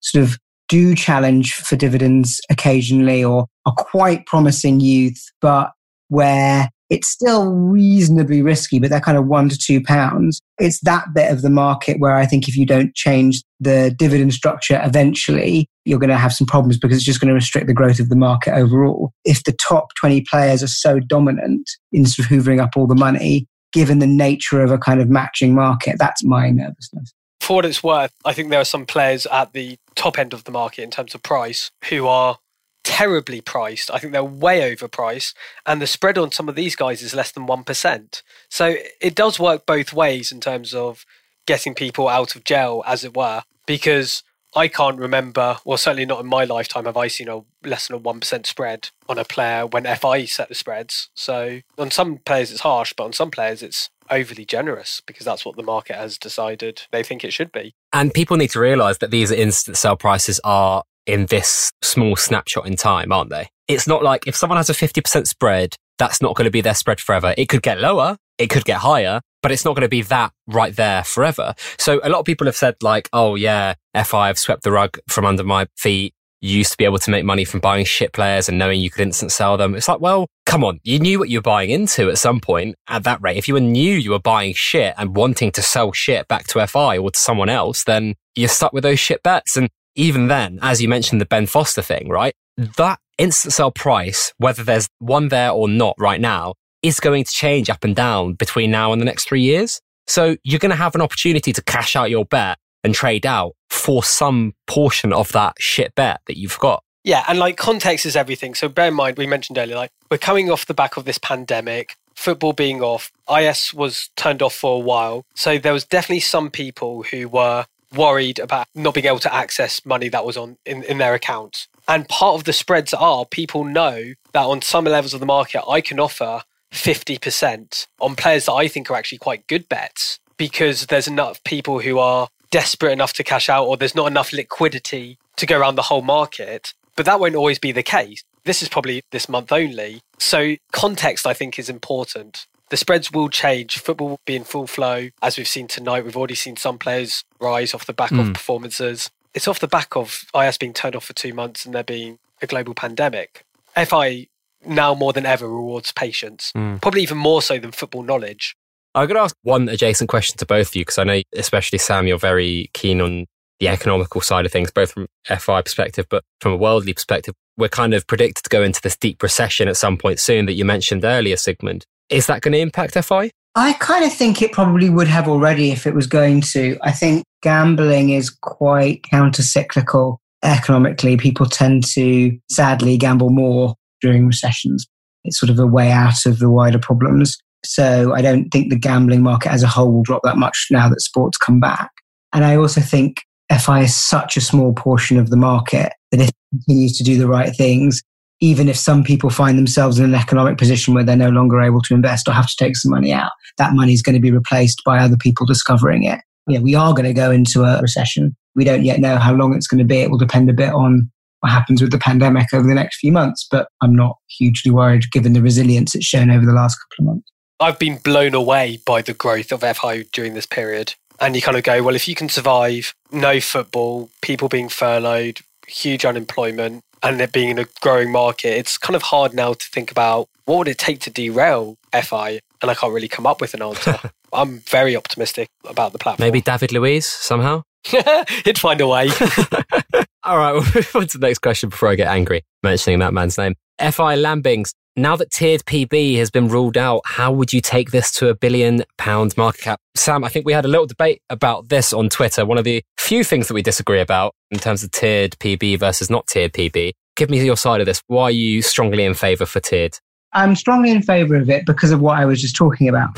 sort of do challenge for dividends occasionally or are quite promising youth, but where it's still reasonably risky, but they're kind of one to two pounds. It's that bit of the market where I think if you don't change the dividend structure eventually, you're going to have some problems because it's just going to restrict the growth of the market overall. If the top 20 players are so dominant in sort of hoovering up all the money, given the nature of a kind of matching market, that's my nervousness. For what it's worth, I think there are some players at the top end of the market in terms of price who are terribly priced. I think they're way overpriced, and the spread on some of these guys is less than 1%. So it does work both ways in terms of getting people out of jail, as it were, because I can't remember, well, certainly not in my lifetime, have I seen a less than a 1% spread on a player when FI set the spreads. So on some players it's harsh, but on some players it's overly generous because that's what the market has decided they think it should be. And people need to realize that these instant sell prices are in this small snapshot in time, aren't they? It's not like if someone has a 50% spread, that's not going to be their spread forever. It could get lower, it could get higher, but it's not going to be that right there forever. So a lot of people have said like, oh yeah, FI have swept the rug from under my feet. You used to be able to make money from buying shit players and knowing you could instant sell them. It's like, well, come on. You knew what you were buying into at some point at that rate. If you were knew you were buying shit and wanting to sell shit back to FI or to someone else, then you're stuck with those shit bets. And even then, as you mentioned, the Ben Foster thing, right? That instant sell price, whether there's one there or not right now, is going to change up and down between now and the next three years. So you're going to have an opportunity to cash out your bet and trade out for some portion of that shit bet that you've got. Yeah, and like context is everything. So bear in mind, we mentioned earlier, like we're coming off the back of this pandemic, football being off, IS was turned off for a while. So there was definitely some people who were worried about not being able to access money that was on in, in their accounts. And part of the spreads are people know that on some levels of the market, I can offer 50% on players that I think are actually quite good bets because there's enough people who are desperate enough to cash out or there's not enough liquidity to go around the whole market. But that won't always be the case. This is probably this month only. So context, I think, is important. The spreads will change. Football will be in full flow. As we've seen tonight, we've already seen some players rise off the back mm. of hmm. performances it's off the back of IS being turned off for two months and there being a global pandemic. FI now more than ever rewards patience, mm. probably even more so than football knowledge. I'm going to ask one adjacent question to both of you because I know, especially Sam, you're very keen on the economical side of things, both from FI perspective, but from a worldly perspective. We're kind of predicted to go into this deep recession at some point soon that you mentioned earlier, Sigmund. Is that going to impact FI? I kind of think it probably would have already if it was going to. I think gambling is quite counter-cyclical economically. People tend to sadly gamble more during recessions. It's sort of a way out of the wider problems. So I don't think the gambling market as a whole will drop that much now that sports come back. And I also think FI is such a small portion of the market that if it continues to do the right things, even if some people find themselves in an economic position where they're no longer able to invest or have to take some money out, that money is going to be replaced by other people discovering it. Yeah, we are going to go into a recession. We don't yet know how long it's going to be. It will depend a bit on what happens with the pandemic over the next few months, but I'm not hugely worried given the resilience it's shown over the last couple of months. I've been blown away by the growth of FI during this period. And you kind of go, well, if you can survive no football, people being furloughed, huge unemployment, and it being in a growing market, it's kind of hard now to think about what would it take to derail FI, and I can't really come up with an answer. I'm very optimistic about the platform. Maybe David Luiz somehow. He'd find a way. All right, we'll move on to the next question before I get angry mentioning that man's name. FI Lambings, now that tiered PB has been ruled out, how would you take this to a billion pound market cap? Sam, I think we had a little debate about this on Twitter. One of the few things that we disagree about in terms of tiered PB versus not tiered PB. Give me your side of this. Why are you strongly in favour for tiered? I'm strongly in favour of it because of what I was just talking about.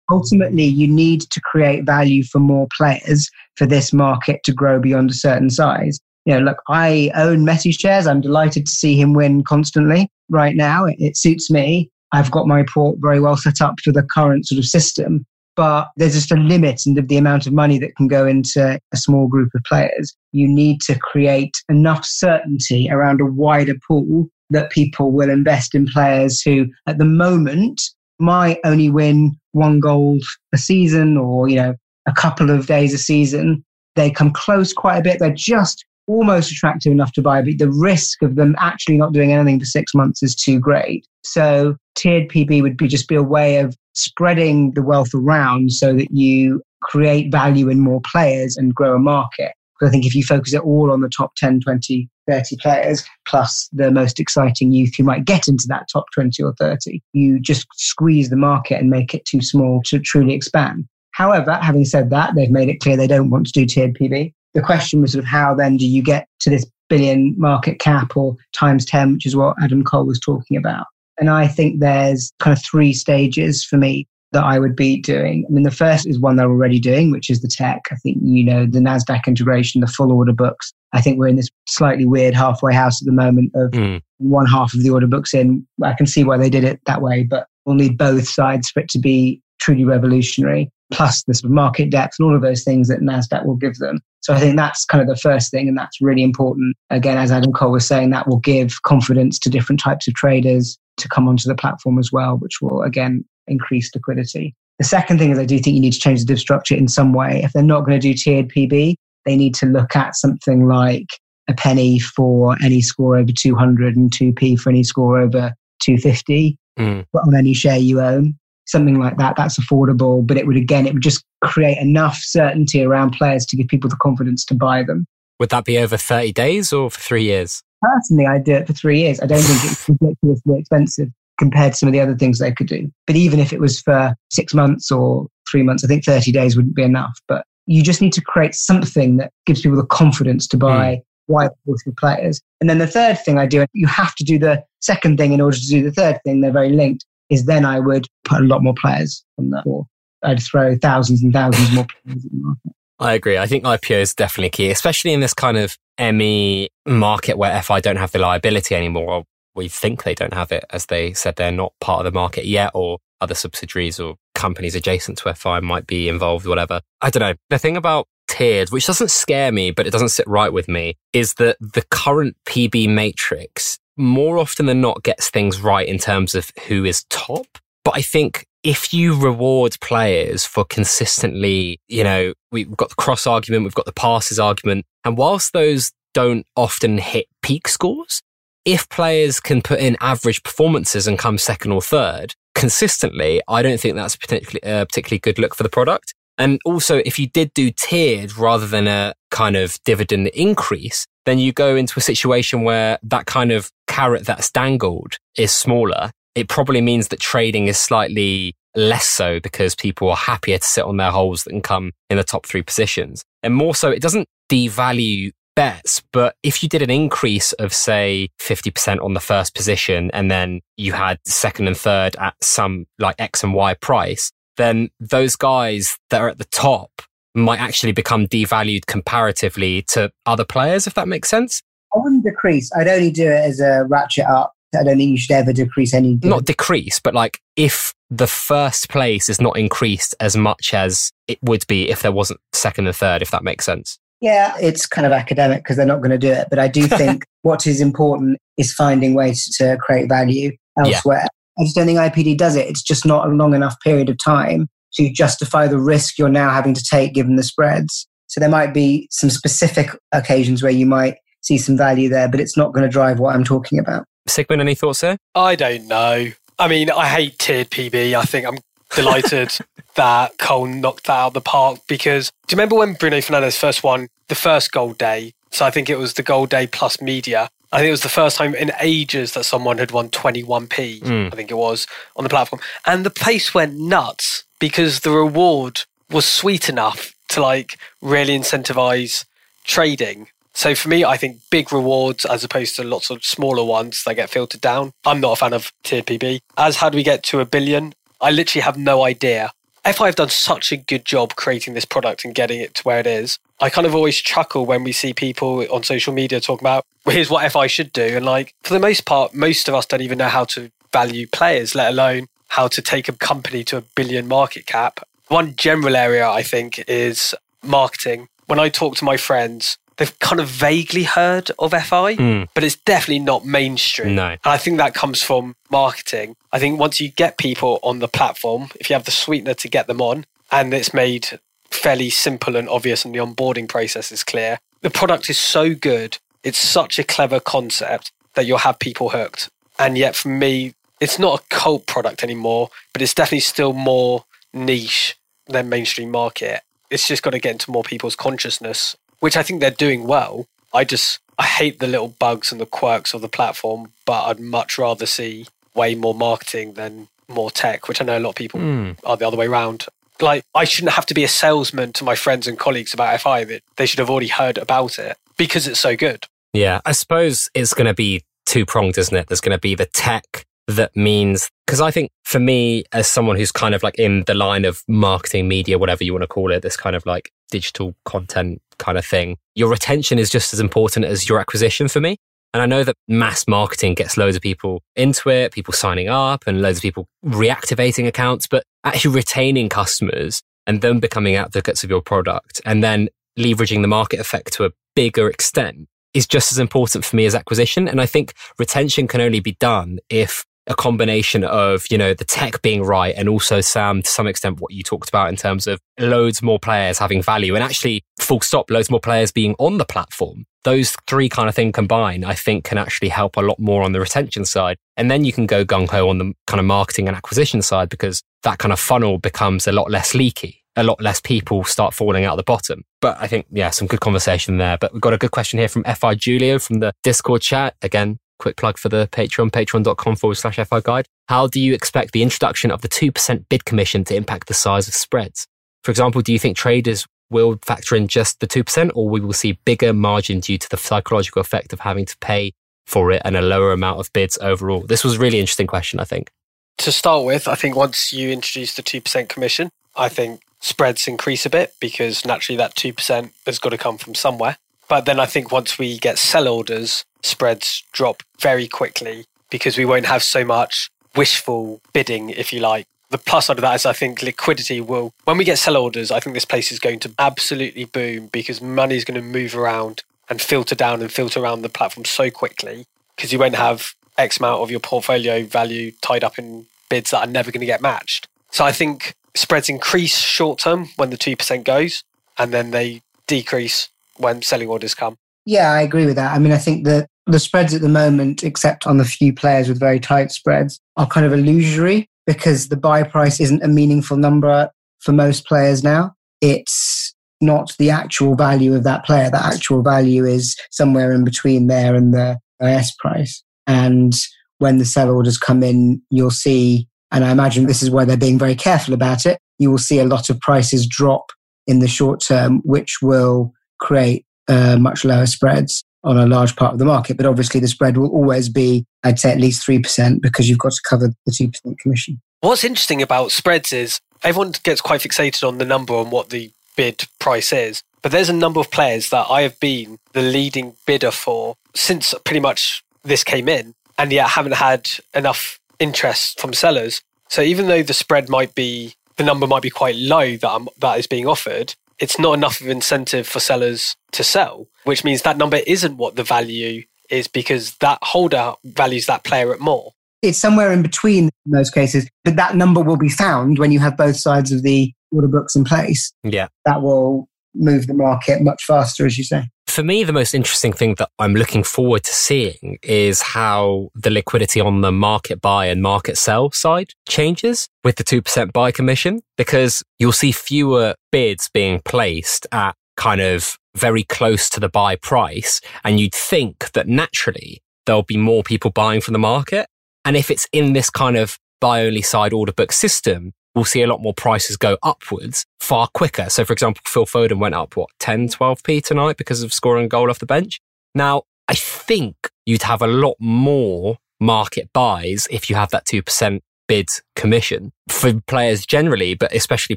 Ultimately, you need to create value for more players for this market to grow beyond a certain size. You know, look, I own Messi shares. I'm delighted to see him win constantly right now. It, it suits me. I've got my port very well set up for the current sort of system but there's just a limit in the amount of money that can go into a small group of players. You need to create enough certainty around a wider pool that people will invest in players who, at the moment, might only win one goal a season or, you know, a couple of days a season. They come close quite a bit. They're just almost attractive enough to buy, but the risk of them actually not doing anything for six months is too great. So tiered PB would be just be a way of spreading the wealth around so that you create value in more players and grow a market. Because I think if you focus it all on the top 10, 20, 30 players, plus the most exciting youth who might get into that top 20 or 30, you just squeeze the market and make it too small to truly expand. However, having said that, they've made it clear they don't want to do tiered PB. The question was sort of how then do you get to this billion market cap or times 10, which is what Adam Cole was talking about. And I think there's kind of three stages for me that I would be doing. I mean, the first is one they're already doing, which is the tech. I think, you know, the NASDAQ integration, the full order books, I think we're in this slightly weird halfway house at the moment of mm. one half of the order books in. I can see why they did it that way, but we'll need both sides for it to be truly revolutionary, plus the sort of market depth and all of those things that NASDAQ will give them. So I think that's kind of the first thing, and that's really important. Again, as Adam Cole was saying, that will give confidence to different types of traders to come onto the platform as well, which will again increase liquidity. The second thing is I do think you need to change the div structure in some way. If they're not going to do tiered PB, they need to look at something like a penny for any score over 200 and 2p for any score over 250 mm. on any share you own. Something like that. That's affordable, but it would again, it would just create enough certainty around players to give people the confidence to buy them. Would that be over 30 days or for three years? Personally, I'd do it for three years. I don't think it's ridiculously expensive compared to some of the other things they could do. But even if it was for six months or three months, I think 30 days wouldn't be enough. But you just need to create something that gives people the confidence to buy mm. wide of players. And then the third thing I do, you have to do the second thing in order to do the third thing. They're very linked. Is then I would put a lot more players on that, or I'd throw thousands and thousands more players in the market. I agree. I think IPO is definitely key, especially in this kind of ME market where FI don't have the liability anymore we think they don't have it as they said they're not part of the market yet or other subsidiaries or companies adjacent to FI might be involved, whatever. I don't know. The thing about tiered, which doesn't scare me, but it doesn't sit right with me, is that the current PB matrix more often than not gets things right in terms of who is top. But I think if you reward players for consistently, you know, we've got the cross argument, we've got the passes argument, and whilst those don't often hit peak scores, if players can put in average performances and come second or third consistently, I don't think that's particularly a particularly good look for the product. And also, if you did do tiered rather than a kind of dividend increase, then you go into a situation where that kind of carrot that's dangled is smaller. It probably means that trading is slightly less so because people are happier to sit on their holes than come in the top three positions. And more so, it doesn't devalue bets. But if you did an increase of, say, 50% on the first position and then you had second and third at some like X and Y price, then those guys that are at the top might actually become devalued comparatively to other players, if that makes sense. I wouldn't decrease. I'd only do it as a ratchet up. I don't think you should ever decrease any. Not decrease, but like if the first place is not increased as much as it would be if there wasn't second and third, if that makes sense. Yeah, it's kind of academic because they're not going to do it. But I do think what is important is finding ways to create value elsewhere. Yeah. I just don't think IPD does it. It's just not a long enough period of time to justify the risk you're now having to take given the spreads. So there might be some specific occasions where you might see some value there, but it's not going to drive what I'm talking about. Sigmund, any thoughts there? I don't know. I mean, I hate tiered PB. I think I'm delighted that Cole knocked that out of the park because do you remember when Bruno Fernandes first won the first gold day? So I think it was the gold day plus media. I think it was the first time in ages that someone had won 21p, mm. I think it was, on the platform. And the place went nuts because the reward was sweet enough to like really incentivize trading. So for me, I think big rewards as opposed to lots of smaller ones that get filtered down. I'm not a fan of tiered PB. As how do we get to a billion? I literally have no idea. FI have done such a good job creating this product and getting it to where it is. I kind of always chuckle when we see people on social media talking about, well, here's what FI should do. And like, for the most part, most of us don't even know how to value players, let alone how to take a company to a billion market cap. One general area I think is marketing. When I talk to my friends, they've kind of vaguely heard of FI, mm. but it's definitely not mainstream. No. And I think that comes from marketing. I think once you get people on the platform, if you have the sweetener to get them on, and it's made fairly simple and obvious and the onboarding process is clear, the product is so good. It's such a clever concept that you'll have people hooked. And yet, for me, it's not a cult product anymore, but it's definitely still more niche than mainstream market. It's just got to get into more people's consciousness which I think they're doing well. I just I hate the little bugs and the quirks of the platform, but I'd much rather see way more marketing than more tech, which I know a lot of people mm. are the other way around. Like I shouldn't have to be a salesman to my friends and colleagues about FI that they should have already heard about it because it's so good. Yeah, I suppose it's going to be two pronged, isn't it? There's going to be the tech that means because I think for me, as someone who's kind of like in the line of marketing, media, whatever you want to call it, this kind of like digital content kind of thing, your retention is just as important as your acquisition for me. And I know that mass marketing gets loads of people into it, people signing up and loads of people reactivating accounts, but actually retaining customers and them becoming advocates of your product and then leveraging the market effect to a bigger extent is just as important for me as acquisition. And I think retention can only be done if a combination of, you know, the tech being right and also Sam, to some extent, what you talked about in terms of loads more players having value and actually full stop, loads more players being on the platform. Those three kind of thing combined, I think can actually help a lot more on the retention side. And then you can go gung ho on the kind of marketing and acquisition side because that kind of funnel becomes a lot less leaky a lot less people start falling out the bottom. But I think, yeah, some good conversation there. But we've got a good question here from FI Julio from the Discord chat. Again, quick plug for the Patreon, patreon.com forward slash FI guide. How do you expect the introduction of the 2% bid commission to impact the size of spreads? For example, do you think traders will factor in just the 2% or we will see bigger margin due to the psychological effect of having to pay for it and a lower amount of bids overall? This was a really interesting question, I think. To start with, I think once you introduce the 2% commission, I think spreads increase a bit because naturally that 2% has got to come from somewhere. But then I think once we get sell orders, spreads drop very quickly because we won't have so much wishful bidding, if you like. The plus side of that is I think liquidity will, when we get sell orders, I think this place is going to absolutely boom because money is going to move around and filter down and filter around the platform so quickly because you won't have X amount of your portfolio value tied up in bids that are never going to get matched. So I think spreads increase short term when the 2% goes, and then they decrease when selling orders come. Yeah, I agree with that. I mean, I think that the spreads at the moment, except on the few players with very tight spreads, are kind of illusory because the buy price isn't a meaningful number for most players now. It's not the actual value of that player. The actual value is somewhere in between there and the IS price. And when the sell orders come in, you'll see and I imagine this is why they're being very careful about it. You will see a lot of prices drop in the short term, which will create uh, much lower spreads on a large part of the market. But obviously, the spread will always be, I'd say, at least 3% because you've got to cover the 2% commission. What's interesting about spreads is everyone gets quite fixated on the number on what the bid price is. But there's a number of players that I have been the leading bidder for since pretty much this came in, and yet haven't had enough interest from sellers. So even though the spread might be, the number might be quite low that, I'm, that is being offered, it's not enough of incentive for sellers to sell, which means that number isn't what the value is because that holder values that player at more. It's somewhere in between in most cases, but that number will be found when you have both sides of the order books in place. Yeah. That will move the market much faster, as you say for me, the most interesting thing that I'm looking forward to seeing is how the liquidity on the market buy and market sell side changes with the 2% buy commission, because you'll see fewer bids being placed at kind of very close to the buy price. And you'd think that naturally there'll be more people buying from the market. And if it's in this kind of buy only side order book system, we'll see a lot more prices go upwards far quicker. So, for example, Phil Foden went up, what, 10, 12p tonight because of scoring a goal off the bench? Now, I think you'd have a lot more market buys if you have that 2% bid commission for players generally, but especially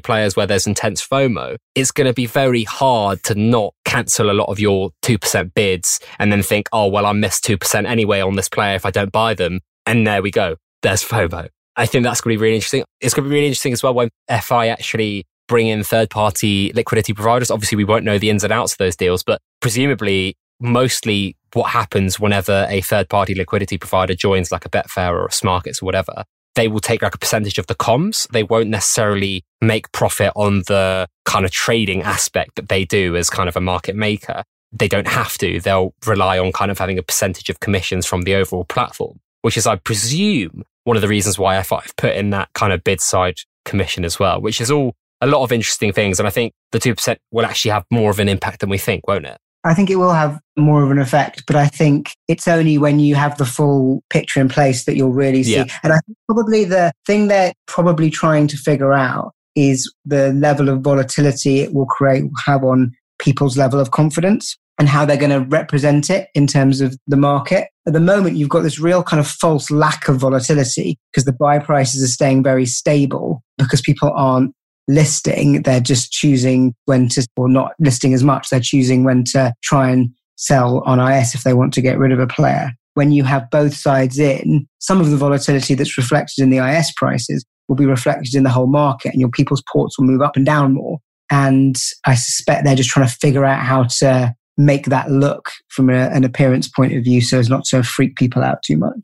players where there's intense FOMO. It's going to be very hard to not cancel a lot of your 2% bids and then think, oh, well, I missed 2% anyway on this player if I don't buy them. And there we go. There's FOMO. I think that's going to be really interesting. It's going to be really interesting as well when FI actually bring in third party liquidity providers. Obviously, we won't know the ins and outs of those deals, but presumably, mostly what happens whenever a third party liquidity provider joins like a Betfair or a Smarkets or whatever, they will take like a percentage of the comms. They won't necessarily make profit on the kind of trading aspect that they do as kind of a market maker. They don't have to. They'll rely on kind of having a percentage of commissions from the overall platform, which is, I presume, one of the reasons why FI put in that kind of bid side commission as well, which is all a lot of interesting things. And I think the 2% will actually have more of an impact than we think, won't it? I think it will have more of an effect, but I think it's only when you have the full picture in place that you'll really see. Yeah. And I think probably the thing they're probably trying to figure out is the level of volatility it will create have on people's level of confidence and how they're going to represent it in terms of the market. At the moment, you've got this real kind of false lack of volatility because the buy prices are staying very stable because people aren't listing. They're just choosing when to, or not listing as much. They're choosing when to try and sell on IS if they want to get rid of a player. When you have both sides in, some of the volatility that's reflected in the IS prices will be reflected in the whole market and your people's ports will move up and down more. And I suspect they're just trying to figure out how to make that look from a, an appearance point of view so as not to freak people out too much.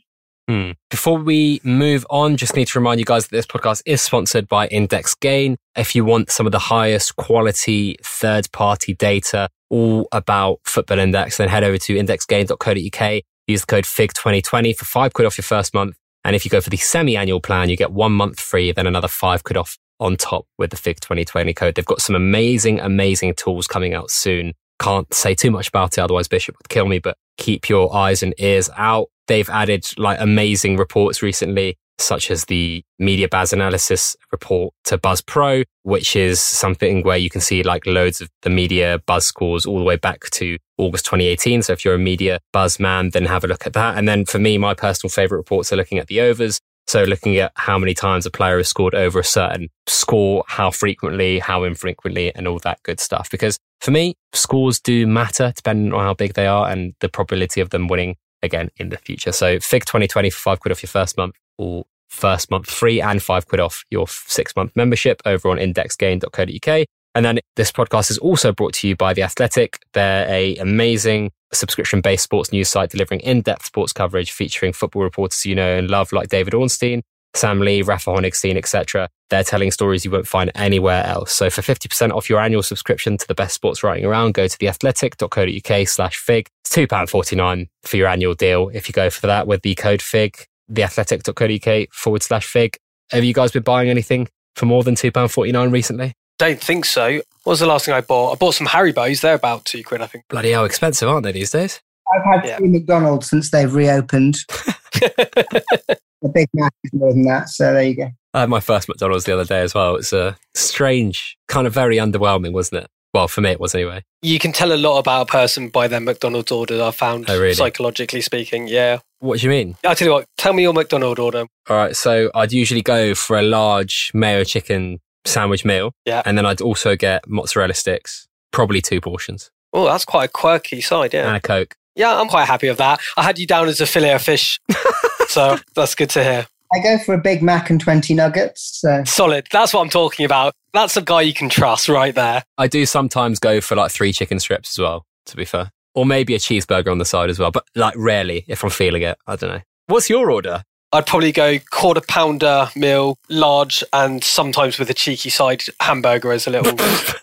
Hmm. Before we move on, just need to remind you guys that this podcast is sponsored by Index Gain. If you want some of the highest quality third party data all about Football Index, then head over to indexgain.co.uk. Use the code FIG2020 for five quid off your first month. And if you go for the semi annual plan, you get one month free, then another five quid off on top with the FIG 2020 code. They've got some amazing, amazing tools coming out soon. Can't say too much about it, otherwise Bishop would kill me, but keep your eyes and ears out. They've added like amazing reports recently, such as the Media Buzz Analysis report to Buzz Pro, which is something where you can see like loads of the media buzz scores all the way back to August 2018. So if you're a media buzz man, then have a look at that. And then for me, my personal favorite reports are looking at the overs. So looking at how many times a player has scored over a certain score, how frequently, how infrequently, and all that good stuff. Because for me, scores do matter depending on how big they are and the probability of them winning again in the future. So FIG 2020 for five quid off your first month or first month free and five quid off your six month membership over on indexgain.co.uk. And then this podcast is also brought to you by The Athletic. They're a amazing subscription based sports news site delivering in depth sports coverage featuring football reporters you know and love like David Ornstein, Sam Lee, Rafa Honigstein, etc. They're telling stories you won't find anywhere else. So for 50% off your annual subscription to the best sports writing around, go to theathletic.co.uk slash fig. It's £2.49 for your annual deal if you go for that with the code fig, theathletic.co.uk forward slash fig. Have you guys been buying anything for more than £2.49 recently? Don't think so. What was the last thing I bought? I bought some Haribos. They're about two quid, I think. Bloody hell expensive, aren't they these days? I've had Yeah. three McDonald's since they've reopened. A Big Mac is more than that, so there you go. I had my first McDonald's the other day as well. It's a strange, kind of very underwhelming, wasn't it? Well, for me, it was anyway. you can tell a lot about a person by their McDonald's order, I found, Oh, really? psychologically speaking. Yeah. What do you mean? I tell you what, tell me your McDonald's order. All right, so I'd usually go for a large mayo chicken sandwich meal. Yeah. And then I'd also get mozzarella sticks, probably two portions, Oh, that's quite a quirky side, yeah. and a Coke. Yeah, I'm quite happy with that. I had you down as a fillet of fish. so that's good to hear. I go for a Big Mac and 20 nuggets. So Solid. That's what I'm talking about. That's a guy you can trust right there. I do sometimes go for like three chicken strips as well, to be fair. Or maybe a cheeseburger on the side as well, but like rarely if I'm feeling it. I don't know. What's your order? I'd probably go quarter pounder meal, large, and sometimes with a cheeky side hamburger as a little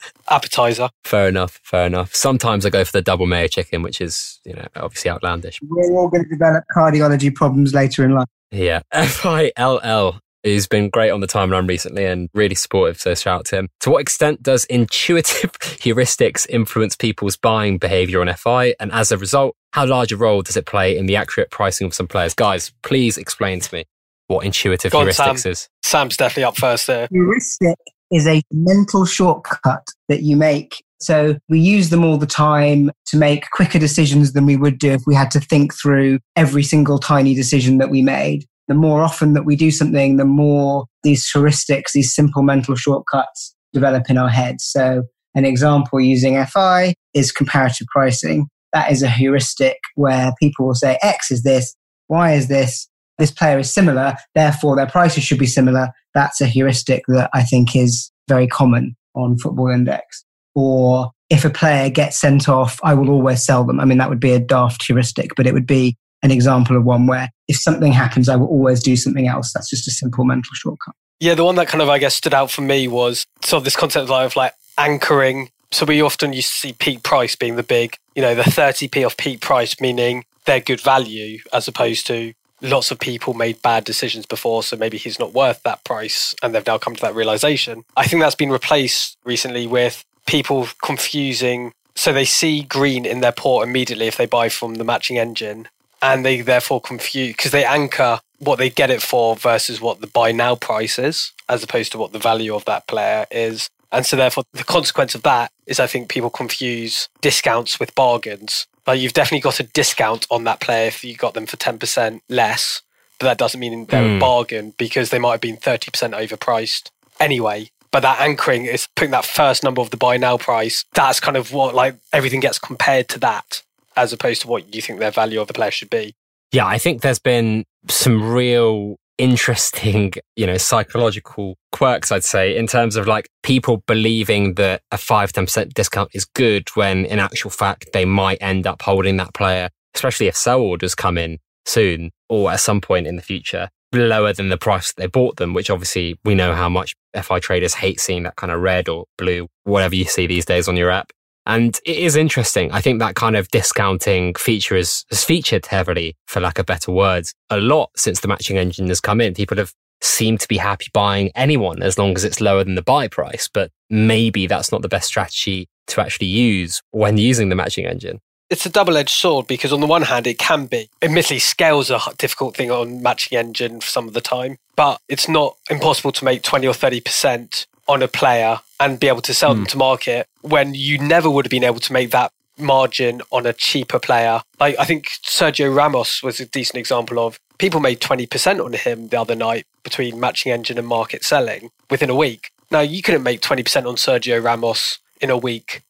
appetizer. Fair enough, fair enough. Sometimes I go for the double mayo chicken, which is, you know, obviously outlandish. we're all going to develop cardiology problems later in life. Yeah. F I L L, who's been great on the timeline recently and really supportive. So shout out to him. To what extent does intuitive heuristics influence people's buying behavior on FI? And as a result, how large a role does it play in the accurate pricing of some players? Guys, please explain to me what intuitive Go on, heuristics Sam. is. Sam's definitely up first there. Heuristic is a mental shortcut that you make. So we use them all the time to make quicker decisions than we would do if we had to think through every single tiny decision that we made. The more often that we do something, the more these heuristics, these simple mental shortcuts develop in our heads. So an example using FI is comparative pricing. That is a heuristic where people will say X is this, Y is this, this player is similar, therefore their prices should be similar. That's a heuristic that I think is very common on Football Index. Or if a player gets sent off, I will always sell them. I mean, that would be a daft heuristic, but it would be an example of one where if something happens, I will always do something else. That's just a simple mental shortcut. Yeah, the one that kind of, I guess, stood out for me was sort of this concept of like anchoring. So we often used to see peak price being the big, you know, the 30p off peak price, meaning they're good value, as opposed to lots of people made bad decisions before. So maybe he's not worth that price. And they've now come to that realization. I think that's been replaced recently with people confusing. So they see green in their port immediately if they buy from the matching engine. And they therefore confuse because they anchor what they get it for versus what the buy now price is, as opposed to what the value of that player is. And so, therefore, the consequence of that is I think people confuse discounts with bargains. Like, you've definitely got a discount on that player if you got them for 10% less, but that doesn't mean they're Hmm. a bargain because they might have been 30% overpriced anyway. But that anchoring is putting that first number of the buy now price. That's kind of what like everything gets compared to that as opposed to what you think their value of the player should be. Yeah, I think there's been some real interesting, you know, psychological quirks, I'd say, in terms of like people believing that a 5 10% discount is good when in actual fact they might end up holding that player, especially if sell orders come in soon or at some point in the future lower than the price they bought them, which obviously we know how much FI traders hate seeing that kind of red or blue, whatever you see these days on your app. And it is interesting. I think that kind of discounting feature is, featured heavily, for lack of better words, a lot since the matching engine has come in. People have seemed to be happy buying anyone as long as it's lower than the buy price. But maybe that's not the best strategy to actually use when using the matching engine it's a double edged sword because on the one hand, it can be. Admittedly, scale's a difficult thing on matching engine for some of the time, but it's not impossible to make 20 or 30% on a player and be able to sell mm. them hmm. to market when you never would have been able to make that margin on a cheaper player. Like I think Sergio Ramos was a decent example of people made 20% on him the other night between matching engine and market selling within a week. Now you couldn't make 20% on Sergio Ramos in a week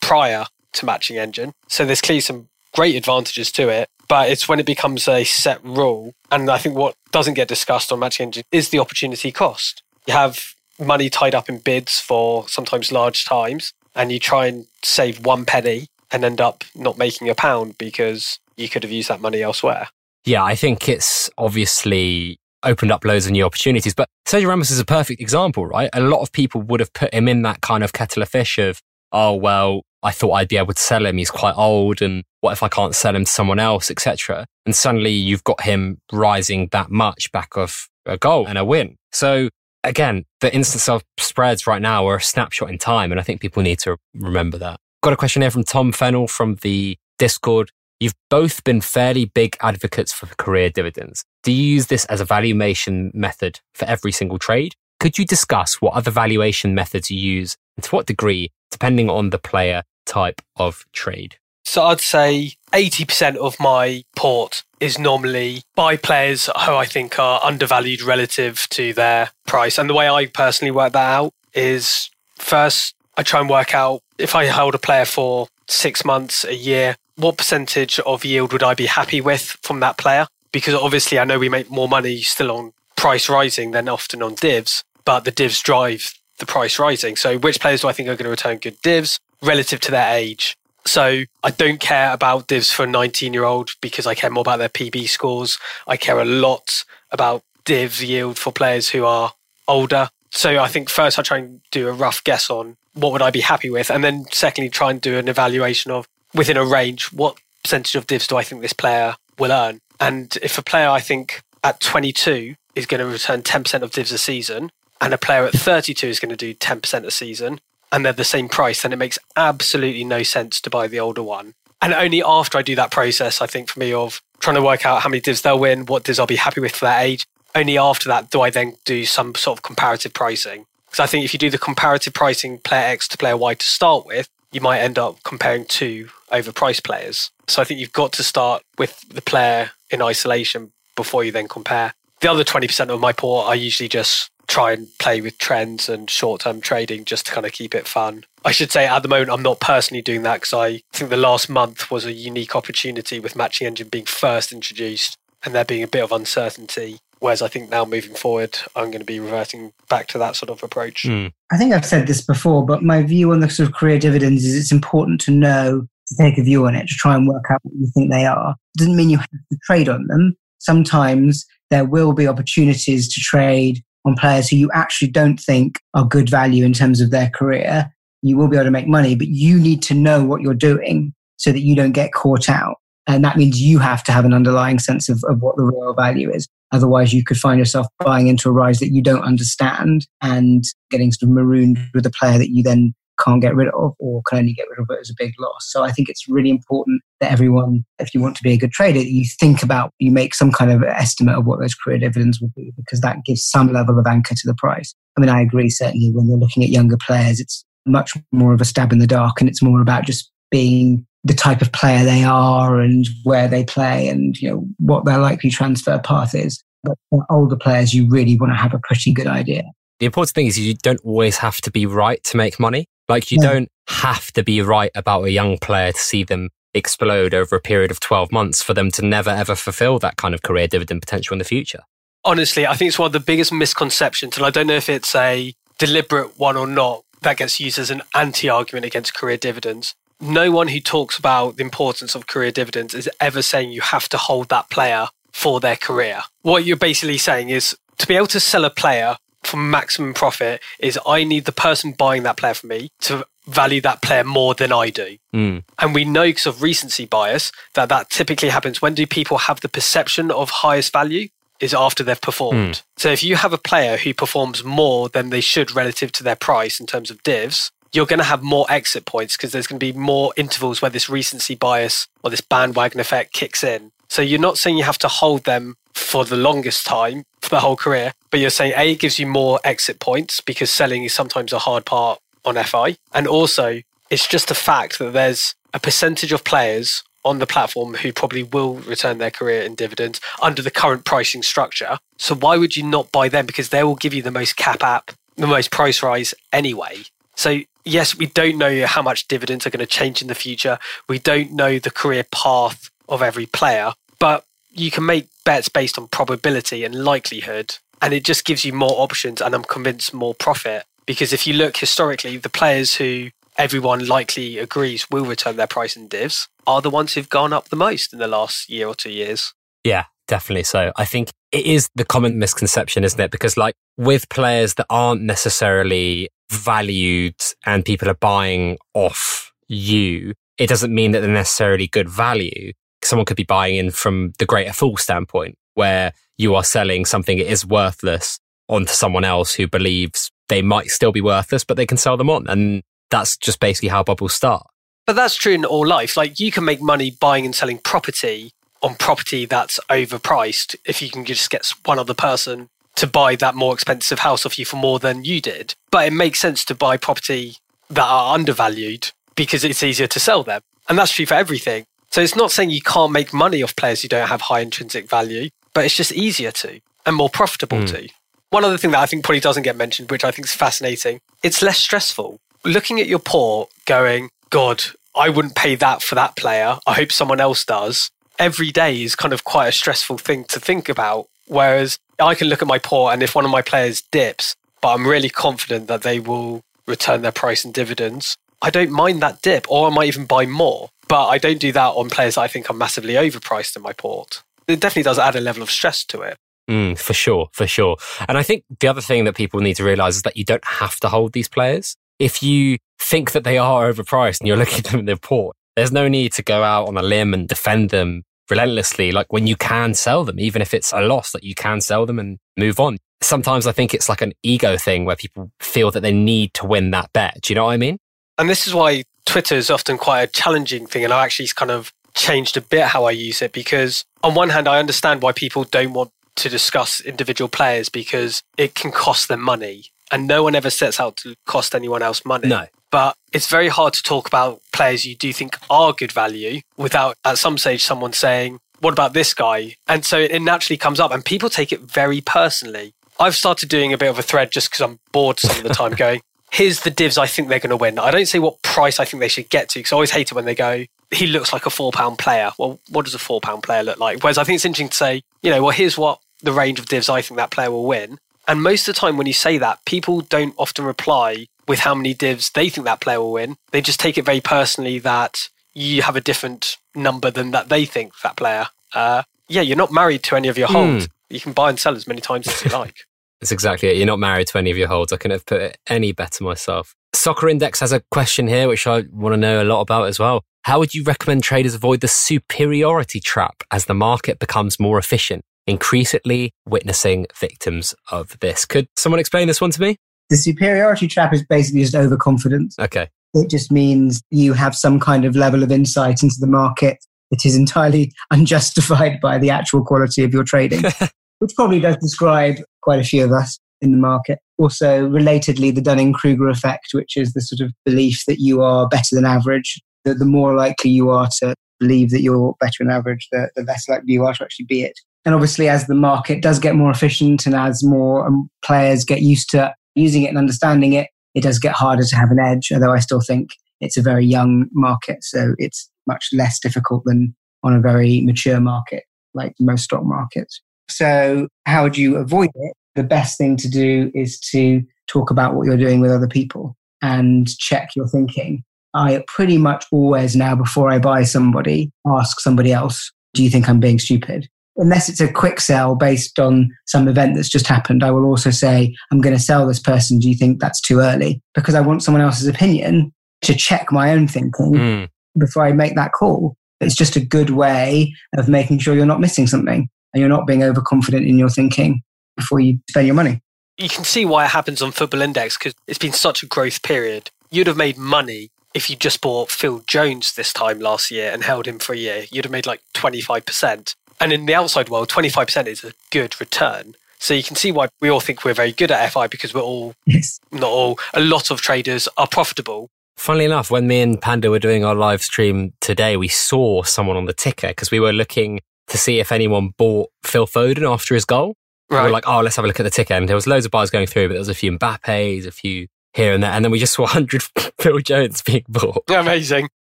prior to matching engine. So there's clearly some great advantages to it, but it's when it becomes a set rule. And I think what doesn't get discussed on matching engine is the opportunity cost. You have money tied up in bids for sometimes large times, and you try and save one penny and end up not making a pound because you could have used that money elsewhere. Yeah, I think it's obviously opened up loads of new opportunities. But Sergio Ramos is a perfect example, right? A lot of people would have put him in that kind of kettle of fish of, oh, well, I thought I'd be able to sell him. He's quite old. And what if I can't sell him to someone else, etc. And suddenly you've got him rising that much back of a goal and a win. So again, the instance of spreads right now are a snapshot in time. And I think people need to remember that. Got a question here from Tom Fennell from the Discord. You've both been fairly big advocates for career dividends. Do you use this as a valuation method for every single trade? Could you discuss what other valuation methods you use and to what degree, depending on the player type of trade? So I'd say 80% of my port is normally buy players who I think are undervalued relative to their price. And the way I personally work that out is first, I try and work out if I hold a player for six months, a year, what percentage of yield would I be happy with from that player? Because obviously, I know we make more money still on price rising than often on divs, but the divs drive the price rising. So, which players do I think are going to return good divs? relative to their age. So I don't care about divs for a 19 year old because I care more about their PB scores. I care a lot about divs yield for players who are older. So I think first I try and do a rough guess on what would I be happy with. And then secondly, try and do an evaluation of within a range, what percentage of divs do I think this player will earn? And if a player I think at 22 is going to return 10% of divs a season and a player at 32 is going to do 10% a season, and they're the same price, then it makes absolutely no sense to buy the older one. And only after I do that process, I think for me, of trying to work out how many divs they'll win, what divs I'll be happy with for that age, only after that do I then do some sort of comparative pricing. Because I think if you do the comparative pricing player X to player Y to start with, you might end up comparing two overpriced players. So I think you've got to start with the player in isolation before you then compare. The other 20% of my port I usually just try and play with trends and short term trading just to kind of keep it fun. I should say at the moment, I'm not personally doing that because I think the last month was a unique opportunity with Matching Engine being first introduced and there being a bit of uncertainty. Whereas I think now moving forward, I'm going to be reverting back to that sort of approach. Mm. I think I've said this before, but my view on the sort of career dividends is it's important to know to take a view on it to try and work out what you think they are. It doesn't mean you have to trade on them. Sometimes there will be opportunities to trade on players who you actually don't think are good value in terms of their career, you will be able to make money, but you need to know what you're doing so that you don't get caught out. And that means you have to have an underlying sense of, of what the real value is. Otherwise, you could find yourself buying into a rise that you don't understand and getting sort of marooned with a player that you then can't get rid of or can only get rid of it as a big loss. So I think it's really important that everyone, if you want to be a good trader, you think about, you make some kind of estimate of what those career dividends will be because that gives some level of anchor to the price. I mean, I agree, certainly when you're looking at younger players, it's much more of a stab in the dark and it's more about just being the type of player they are and where they play and, you know, what their likely transfer path is. But for older players, you really want to have a pretty good idea. the important thing is you don't always have to be right to make money. Like you Yeah. don't have to be right about a young player to see them explode over a period of 12 months for them to never ever fulfill that kind of career dividend potential in the future. honestly, I think it's one of the biggest misconceptions, and I don't know if it's a deliberate one or not, that gets used as an anti argument against career dividends. No one who talks about the importance of career dividends is ever saying you have to hold that player for their career. What you're basically saying is to be able to sell a player for maximum profit is I need the person buying that player from me to value that player more than I do. Mm. And we know because of recency bias that that typically happens. When do people have the perception of highest value? Is after they've performed. So if you have a player who performs more than they should relative to their price in terms of divs, you're going to have more exit points because there's going to be more intervals where this recency bias or this bandwagon effect kicks in. So you're not saying you have to hold them for the longest time for the whole career, but you're saying A gives you more exit points because selling is sometimes a hard part on FI. And also, it's just a fact that there's a percentage of players on the platform who probably will return their career in dividends under the current pricing structure. So why would you not buy them? Because they will give you the most cap app, the most price rise anyway. So yes, we don't know how much dividends are going to change in the future. We don't know the career path of every player, but you can make bets based on probability and likelihood. And it just gives you more options and I'm convinced more profit. Because if you look historically, the players who everyone likely agrees will return their price in divs are the ones who've gone up the most in the last year or two years. Yeah, definitely so. I think it is the common misconception, isn't it? Because like with players that aren't necessarily valued and people are buying off you, it doesn't mean that they're necessarily good value. Someone could be buying in from the greater fool standpoint, where you are selling something that is worthless onto someone else who believes they might still be worthless, but they can sell them on. And that's just basically how bubbles start. But that's true in all life. Like you can make money buying and selling property on property that's overpriced if you can just get one other person to buy that more expensive house off you for more than you did. But it makes sense to buy property that are undervalued because it's easier to sell them. And that's true for everything. So it's not saying you can't make money off players who don't have high intrinsic value, but it's just easier to and more profitable Mm. to. One other thing that I think probably doesn't get mentioned, which I think is fascinating, it's less stressful. Looking at your port, going, God, I wouldn't pay that for that player. I hope someone else does. Every day is kind of quite a stressful thing to think about. Whereas I can look at my port, and if one of my players dips, but I'm really confident that they will return their price and dividends, I don't mind that dip, or I might even buy more. But I don't do that on players that I think are massively overpriced in my port. It definitely does add a level of stress to it. Mm, for sure, for sure. And I think the other thing that people need to realize is that you don't have to hold these players. If you think that they are overpriced and you're looking at them in the port, there's no need to go out on a limb and defend them relentlessly. Like when you can sell them, even if it's a loss, that you can sell them and move on. Sometimes I think it's like an ego thing where people feel that they need to win that bet. Do you know what I mean? And this is why Twitter is often quite a challenging thing. And I actually kind of changed a bit how I use it because, on one hand, I understand why people don't want to discuss individual players because it can cost them money. And no one ever sets out to cost anyone else money. No. But it's very hard to talk about players you do think are good value without, at some stage, someone saying, What about this guy? And so it naturally comes up, and people take it very personally. I've started doing a bit of a thread just because I'm bored some of the time going, here's the divs I think they're going to win. I don't say what price I think they should get to because I always hate it when they go, he looks like a four pound player. Well, what does a four pound player look like? Whereas I think it's interesting to say, you know, well, here's what the range of divs I think that player will win. And most of the time when you say that, people don't often reply with how many divs they think that player will win. They just take it very personally that you have a different number than that they think that player. Uh, yeah, you're not married to any of your holds. You can buy and sell as many times as you like. That's exactly it. You're not married to any of your holds. I couldn't have put it any better myself. Soccer Index has a question here, which I want to know a lot about as well. How would you recommend traders avoid the superiority trap as the market becomes more efficient? Increasingly witnessing victims of this. Could someone explain this one to me? The superiority trap is basically just overconfidence. Okay. It just means you have some kind of level of insight into the market that is entirely unjustified by the actual quality of your trading, which probably does describe quite a few of us in the market. Also, relatedly, the Dunning Kruger effect, which is the sort of belief that you are better than average. The, the more likely you are to believe that you're better than average, the, the less likely you are to actually be it. And obviously, as the market does get more efficient and as more um, players get used to using it and understanding it, it does get harder to have an edge, although I still think it's a very young market. So it's much less difficult than on a very mature market, like most stock markets. So, how would you avoid it? The best thing to do is to talk about what you're doing with other people and check your thinking. I pretty much always now, before I buy somebody, ask somebody else, Do you think I'm being stupid? Unless it's a quick sell based on some event that's just happened, I will also say, I'm going to sell this person. Do you think that's too early? Because I want someone else's opinion to check my own thinking mm. before I make that call. It's just a good way of making sure you're not missing something and you're not being overconfident in your thinking before you spend your money. You can see why it happens on Football Index because it's been such a growth period. You'd have made money if you just bought Phil Jones this time last year and held him for a year. You'd have made like 25%. And in the outside world, 25% is a good return. So you can see why we all think we're very good at FI because we're all, yes. not all, a lot of traders are profitable Funnily enough, when me and Panda were doing our live stream today, we saw someone on the ticker because we were looking to see if anyone bought Phil Foden after his goal. Right. We were like, oh, let's have a look at the ticker. And there was loads of buyers going through, but there was a few Mbappe's, a few here and there. And then we just saw 100 Phil Jones being bought. Amazing.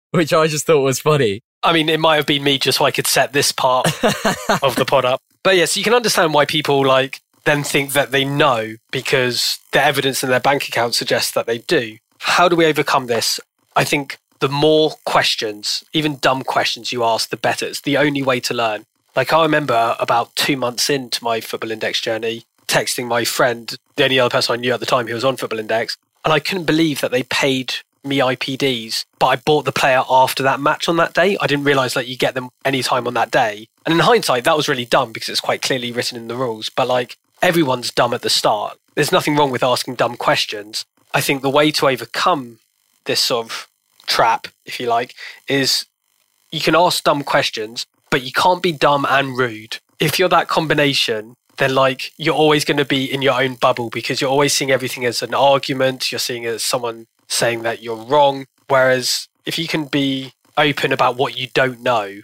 Which I just thought was funny. I mean, it might have been me just so I could set this part of the pod up. But yes, yeah, so you can understand why people like then think that they know because the evidence in their bank account suggests that they do. How do we overcome this? I think the more questions, even dumb questions you ask, the better. It's the only way to learn. Like I remember about two months into my Football Index journey, texting my friend, the only other person I knew at the time who was on Football Index, and I couldn't believe that they paid me IPDs, but I bought the player after that match on that day. I didn't realize that you get them anytime on that day. And in hindsight, that was really dumb because it's quite clearly written in the rules. But like everyone's dumb at the start. There's nothing wrong with asking dumb questions. I think the way to overcome this sort of trap, if you like, is you can ask dumb questions, but you can't be dumb and rude. If you're that combination, then like you're always going to be in your own bubble because you're always seeing everything as an argument. You're seeing it as someone saying that you're wrong. Whereas if you can be open about what you don't know,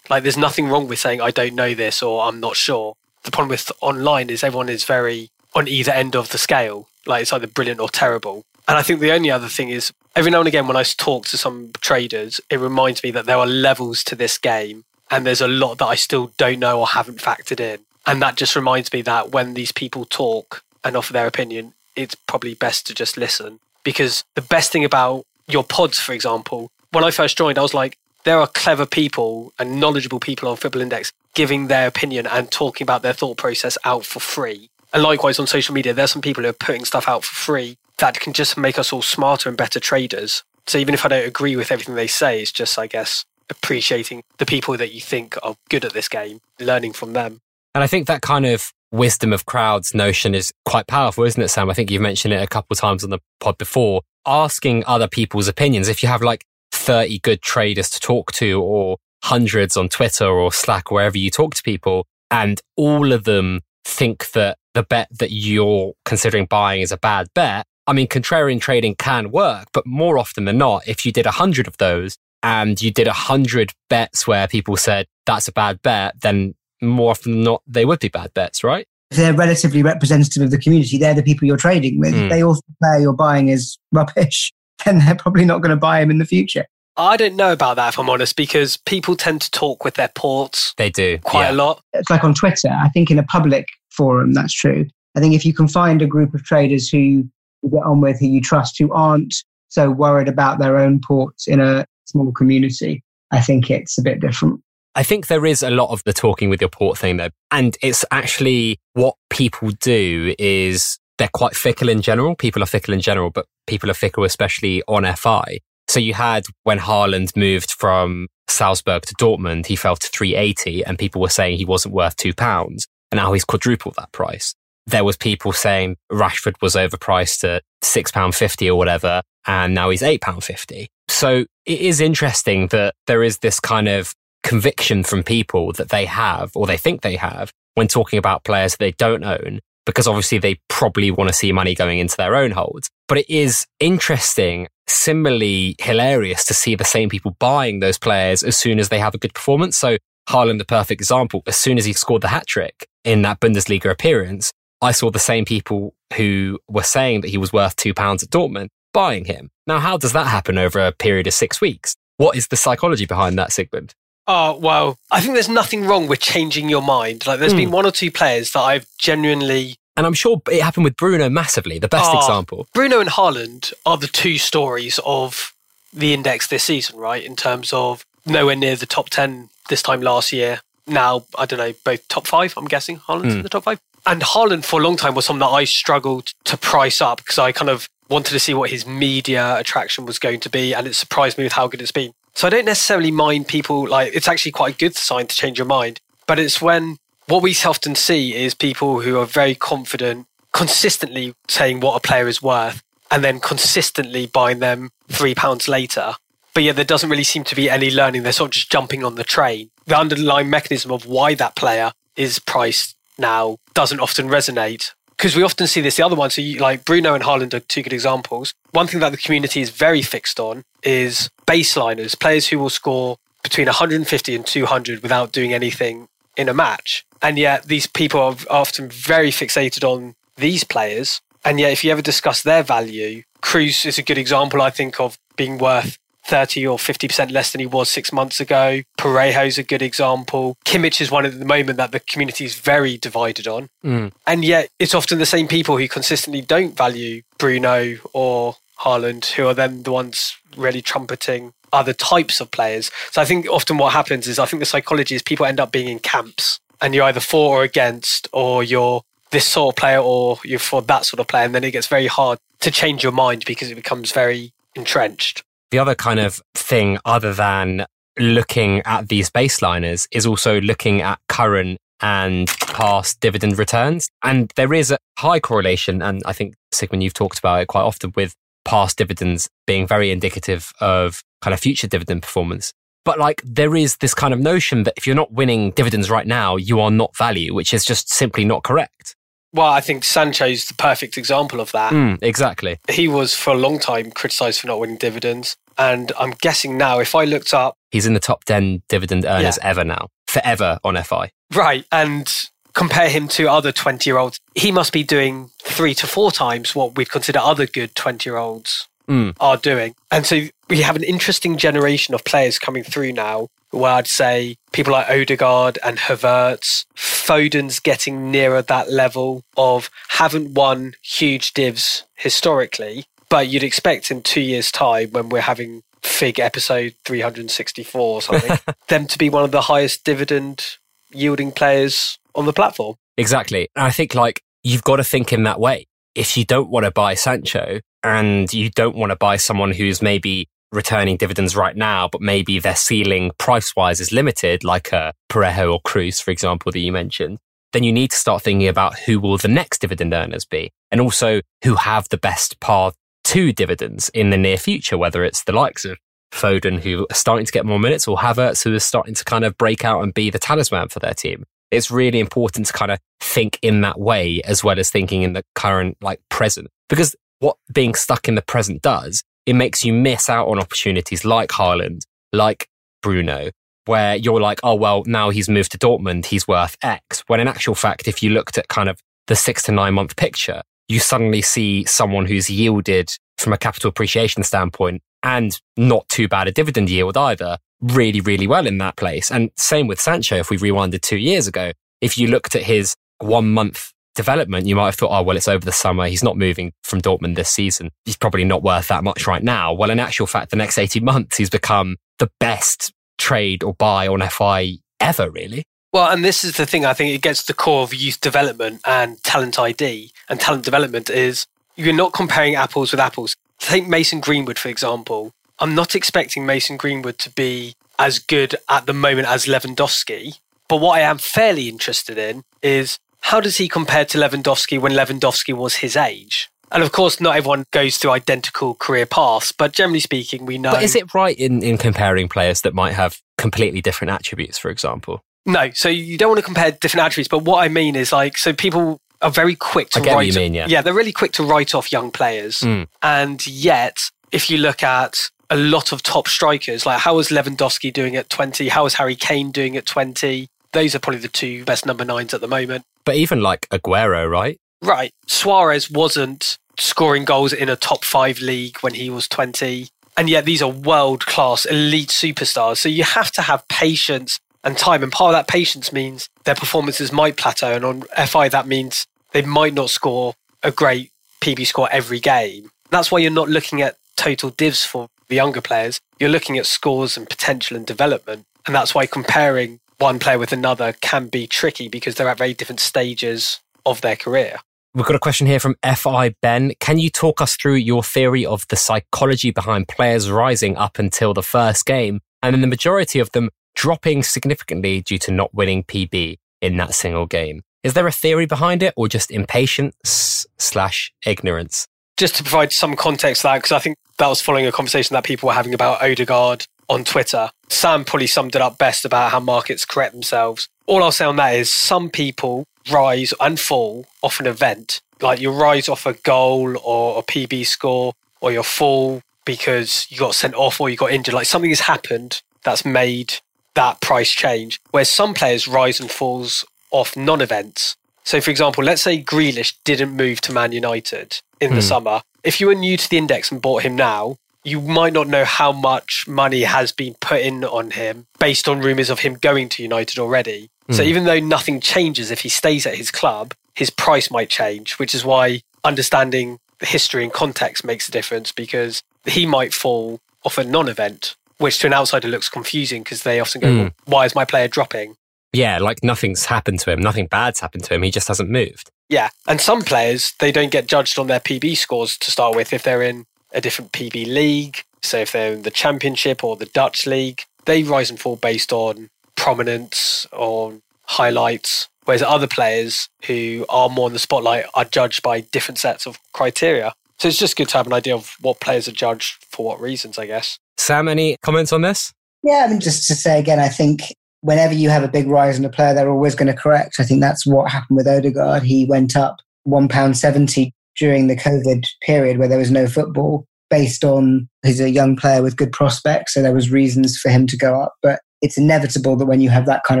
like there's nothing wrong with saying I don't know this or I'm not sure. The problem with online is everyone is very on either end of the scale. Like it's either brilliant or terrible. And I think the only other thing is every now and again when I talk to some traders, it reminds me that there are levels to this game and there's a lot that I still don't know or haven't factored in. And that just reminds me that when these people talk and offer their opinion, it's probably best to just listen. Because the best thing about your pods, for example, when I first joined, I was like, there are clever people and knowledgeable people on Football Index giving their opinion and talking about their thought process out for free. And likewise on social media, there's some people who are putting stuff out for free that can just make us all smarter and better traders. So even if I don't agree with everything they say, it's just, I guess, appreciating the people that you think are good at this game, learning from them. And I think that kind of wisdom of crowds notion is quite powerful, isn't it, Sam? I think you've mentioned it a couple of times on the pod before. Asking other people's opinions. If you have like 30 good traders to talk to or hundreds on Twitter or Slack, wherever you talk to people, and all of them think that the bet that you're considering buying is a bad bet, I mean, contrarian trading can work, but more often than not, if you did a hundred of those and you did a hundred bets where people said that's a bad bet, then more often than not, they would be bad bets, right? If they're relatively representative of the community, they're the people you're trading with. Mm. They all say you're buying is rubbish, then they're probably not going to buy them in the future. I don't know about that, if I'm honest, because people tend to talk with their ports. They do. Quite yeah. a lot. It's like on Twitter. I think in a public forum, that's true. I think if you can find a group of traders who you get on with, who you trust, who aren't so worried about their own ports in a small community, I think it's a bit different. I think there is a lot of the talking with your port thing though. And it's actually what people do is they're quite fickle in general. People are fickle in general, but people are fickle, especially on FI. So you had when Haaland moved from Salzburg to Dortmund, he fell to 380 and people were saying he wasn't worth two pounds. And now he's quadrupled that price there was people saying Rashford was overpriced at £6.50 or whatever, and now he's £8.50. So it is interesting that there is this kind of conviction from people that they have, or they think they have, when talking about players they don't own, because obviously they probably want to see money going into their own holds. But it is interesting, similarly hilarious to see the same people buying those players as soon as they have a good performance. So Haaland, the perfect example, as soon as he scored the hat trick in that Bundesliga appearance, I saw the same people who were saying that he was worth two pounds at Dortmund buying him. Now, how does that happen over a period of six weeks? What is the psychology behind that, Sigmund? Oh, well, I think there's nothing wrong with changing your mind. Like, there's Mm. been one or two players that I've genuinely. And I'm sure it happened with Bruno massively, the best Oh. example. Bruno and Haaland are the two stories of the index this season, right? In terms of nowhere near the top 10 this time last year. Now, I don't know, both top five, I'm guessing. Haaland's in the top five. And Haaland for a long time was something that I struggled to price up because I kind of wanted to see what his media attraction was going to be. And it surprised me with how good it's been. So I don't necessarily mind people like it's actually quite a good sign to change your mind. But it's when what we often see is people who are very confident, consistently saying what a player is worth, and then consistently buying them three pounds later. But yeah, there doesn't really seem to be any learning. They're sort of just jumping on the train. The underlying mechanism of why that player is priced now doesn't often resonate. Because we often see this, the other one, so you, like Bruno and Haaland are two good examples. One thing that the community is very fixed on is baseliners, players who will score between 150 and 200 without doing anything in a match. And yet these people are often very fixated on these players. And yet if you ever discuss their value, Kroos is a good example, I think, of being worth 30 or 50% less than he was six months ago. Parejo's a good example. Kimmich is one at the moment that the community is very divided on. Mm. And yet it's often the same people who consistently don't value Bruno or Haaland who are then the ones really trumpeting other types of players. So I think often what happens is I think the psychology is people end up being in camps and you're either for or against or you're this sort of player or you're for that sort of player and then it gets very hard to change your mind because it becomes very entrenched. The other kind of thing, other than looking at these baseliners, is also looking at current and past dividend returns. And there is a high correlation, and I think, Sigmund, you've talked about it quite often with past dividends being very indicative of kind of future dividend performance. But like there is this kind of notion that if you're not winning dividends right now, you are not value, which is just simply not correct. Well, I think Sancho's the perfect example of that. Mm, exactly. He was for a long time criticised for not winning dividends. And I'm guessing now, if I looked up, He's in the top 10 dividend earners ever now, forever on FI. right, and compare him to other 20 year olds, he must be doing three to four times what we'd consider other good 20 year olds Mm. are doing. And so we have an interesting generation of players coming through now where I'd say people like Odegaard and Havertz, Foden's getting nearer that level of haven't won huge divs historically, but you'd expect in two years' time when we're having Fig episode 364 or something, them to be one of the highest dividend yielding players on the platform. Exactly. And I think like you've got to think in that way. If you don't want to buy Sancho and you don't want to buy someone who's maybe returning dividends right now, but maybe their ceiling price wise is limited, like a Parejo or Kroos, for example, that you mentioned, then you need to start thinking about who will the next dividend earners be and also who have the best path to dividends in the near future, whether it's the likes of Foden, who are starting to get more minutes, or Havertz, who is starting to kind of break out and be the talisman for their team. It's really important to kind of think in that way as well as thinking in the current like present. Because what being stuck in the present does it makes you miss out on opportunities like Haaland like Bruno where you're like oh well now he's moved to Dortmund he's worth X. When in actual fact if you looked at kind of the 6 to 9 month picture you suddenly see someone who's yielded from a capital appreciation standpoint and not too bad a dividend yield either really, really well in that place. And same with Sancho, if we rewinded two years ago, if you looked at his one month development, you might have thought, oh, well, it's over the summer. He's not moving from Dortmund this season. He's probably not worth that much right now. Well, in actual fact, the next 18 months, he's become the best trade or buy on FI ever, really. Well, and this is the thing. I think it gets to the core of youth development and talent ID and talent development is you're not comparing apples with apples. Take Mason Greenwood, for example. I'm not expecting Mason Greenwood to be as good at the moment as Lewandowski. But what I am fairly interested in is how does he compare to Lewandowski when Lewandowski was his age? And of course, not everyone goes through identical career paths, but generally speaking, we know. But is it right in, in comparing players that might have completely different attributes, for example? No, so you don't want to compare different attributes, but what I mean is like, so people are very quick to I get what write. mean, yeah. yeah, they're really quick to write off young players, Mm. and yet if you look at a lot of top strikers, like how was Lewandowski doing at twenty? How was Harry Kane doing at twenty? Those are probably the two best number nines at the moment. But even like Aguero, right? Right. Suarez wasn't scoring goals in a top five league when he was 20. And yet these are world class elite superstars. So you have to have patience and time. And part of that patience means their performances might plateau. And on FI, that means they might not score a great PB score every game. That's why you're not looking at total divs for the younger players. You're looking at scores and potential and development. And that's why comparing one player with another can be tricky because they're at very different stages of their career. We've got a question here from FI Ben. Can you talk us through your theory of the psychology behind players rising up until the first game and then the majority of them dropping significantly due to not winning PB in that single game? Is there a theory behind it or just impatience slash ignorance? Just to provide some context to that, because I think that was following a conversation that people were having about Odegaard on Twitter. Sam probably summed it up best about how markets correct themselves. All I'll say on that is some people rise and fall off an event. Like you rise off a goal or a PB score, or you fall because you got sent off or you got injured. Like something has happened that's made that price change. Where some players rise and falls off non-events. So, for example, let's say Grealish didn't move to Man United in the hmm. summer. If you were new to the index and bought him now, you might not know how much money has been put in on him based on rumours of him going to United already. Mm. So hmm. even though nothing changes if he stays at his club, his price might change, which is why understanding the history and context makes a difference because he might fall off a non event, which to an outsider looks confusing because they often go, mm. well, why is my player dropping? Yeah, like nothing's happened to him, nothing bad's happened to him, he just hasn't moved. Yeah, and some players, they don't get judged on their PB scores to start with if they're in a different PB league. So if they're in the Championship or the Dutch league, they rise and fall based on prominence or highlights. Whereas other players who are more in the spotlight are judged by different sets of criteria. So it's just good to have an idea of what players are judged for what reasons, I guess. Sam, any comments on this? Yeah, I mean, just to say again, I think whenever you have a big rise in a player, they're always going to correct. I think that's what happened with Odegaard. He went up £1.70 during the COVID period where there was no football based on he's a young player with good prospects. So there was reasons for him to go up. But it's inevitable that when you have that kind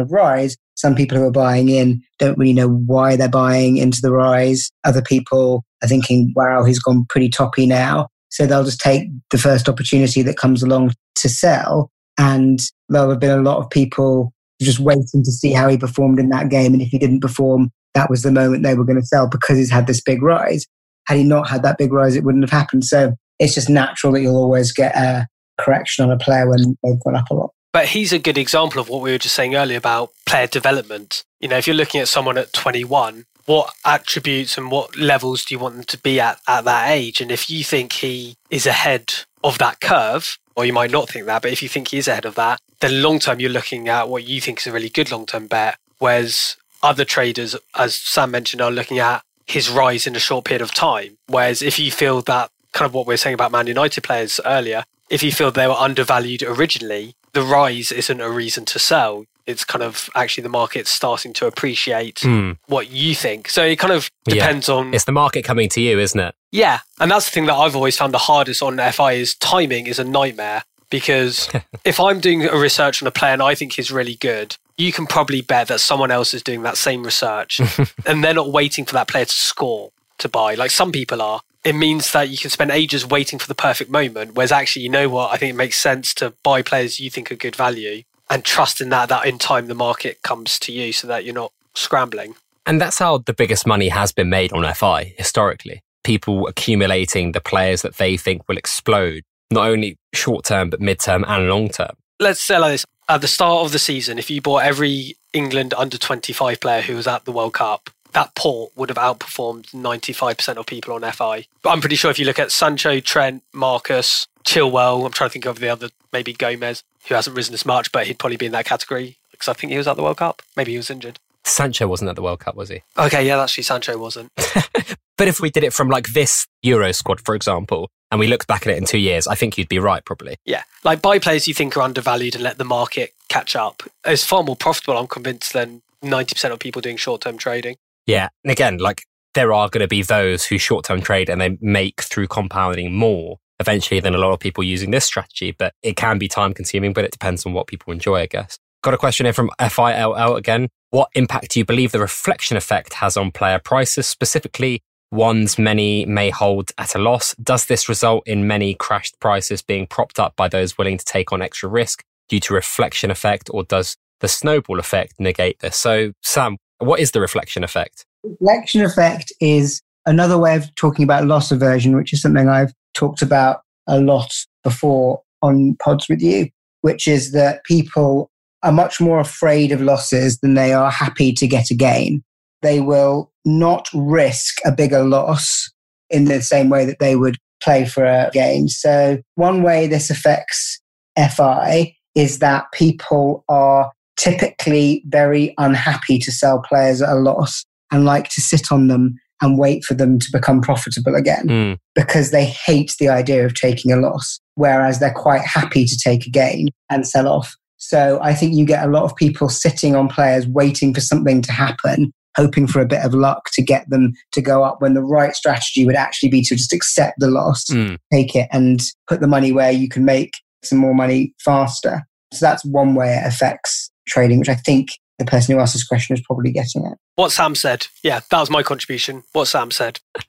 of rise, some people who are buying in don't really know why they're buying into the rise. Other people are thinking, wow, he's gone pretty toppy now. So they'll just take the first opportunity that comes along to sell. And there'll have been a lot of people just waiting to see how he performed in that game. And if he didn't perform, that was the moment they were going to sell because he's had this big rise. Had he not had that big rise, it wouldn't have happened. So it's just natural that you'll always get a correction on a player when they've gone up a lot. But he's a good example of what we were just saying earlier about player development. You know, if you're looking at someone at 21, what attributes and what levels do you want them to be at at that age? And if you think he is ahead of that curve, or you might not think that, but if you think he is ahead of that, then long term you're looking at what you think is a really good long term bet. Whereas other traders, as Sam mentioned, are looking at his rise in a short period of time. Whereas if you feel that kind of what we are saying about Man United players earlier, if you feel they were undervalued originally, the rise isn't a reason to sell. It's kind of actually the market starting to appreciate mm. what you think. So it kind of depends yeah. on. It's the market coming to you, isn't it? Yeah. And that's the thing that I've always found the hardest on FI is timing is a nightmare because if I'm doing a research on a player and I think he's really good, you can probably bet that someone else is doing that same research and they're not waiting for that player to score to buy like some people are it means that you can spend ages waiting for the perfect moment. Whereas actually, you know what? I think it makes sense to buy players you think are good value and trust in that, that in time the market comes to you so that you're not scrambling. And that's how the biggest money has been made on FI historically. People accumulating the players that they think will explode, not only short term, but mid term and long term. Let's say like this. At the start of the season, if you bought every England under 25 player who was at the World Cup, that port would have outperformed 95% of people on FI. But I'm pretty sure if you look at Sancho, Trent, Marcus, Chilwell, I'm trying to think of the other, maybe Gomez, who hasn't risen as much, but he'd probably be in that category because I think he was at the World Cup. Maybe he was injured. Sancho wasn't at the World Cup, was he? Okay, yeah, actually, Sancho wasn't. but if we did it from like this Euro squad, for example, and we looked back at it in two years, I think you'd be right, probably. Yeah. Like buy players you think are undervalued and let the market catch up. It's far more profitable, I'm convinced, than 90% of people doing short term trading. Yeah. And again, like there are going to be those who short term trade and they make through compounding more eventually than a lot of people using this strategy. But it can be time consuming, but it depends on what people enjoy, I guess. Got a question here from FILL again. What impact do you believe the reflection effect has on player prices, specifically ones many may hold at a loss? Does this result in many crashed prices being propped up by those willing to take on extra risk due to reflection effect, or does the snowball effect negate this? So, Sam, what is the reflection effect? Reflection effect is another way of talking about loss aversion, which is something I've talked about a lot before on pods with you, which is that people are much more afraid of losses than they are happy to get a gain. They will not risk a bigger loss in the same way that they would play for a gain. So, one way this affects FI is that people are typically very unhappy to sell players at a loss and like to sit on them and wait for them to become profitable again Mm. because they hate the idea of taking a loss, whereas they're quite happy to take a gain and sell off. So I think you get a lot of people sitting on players waiting for something to happen, hoping for a bit of luck to get them to go up when the right strategy would actually be to just accept the loss, Mm. take it and put the money where you can make some more money faster. So that's one way it affects trading, which I think the person who asked this question is probably getting at. What Sam said. Yeah, that was my contribution. What Sam said.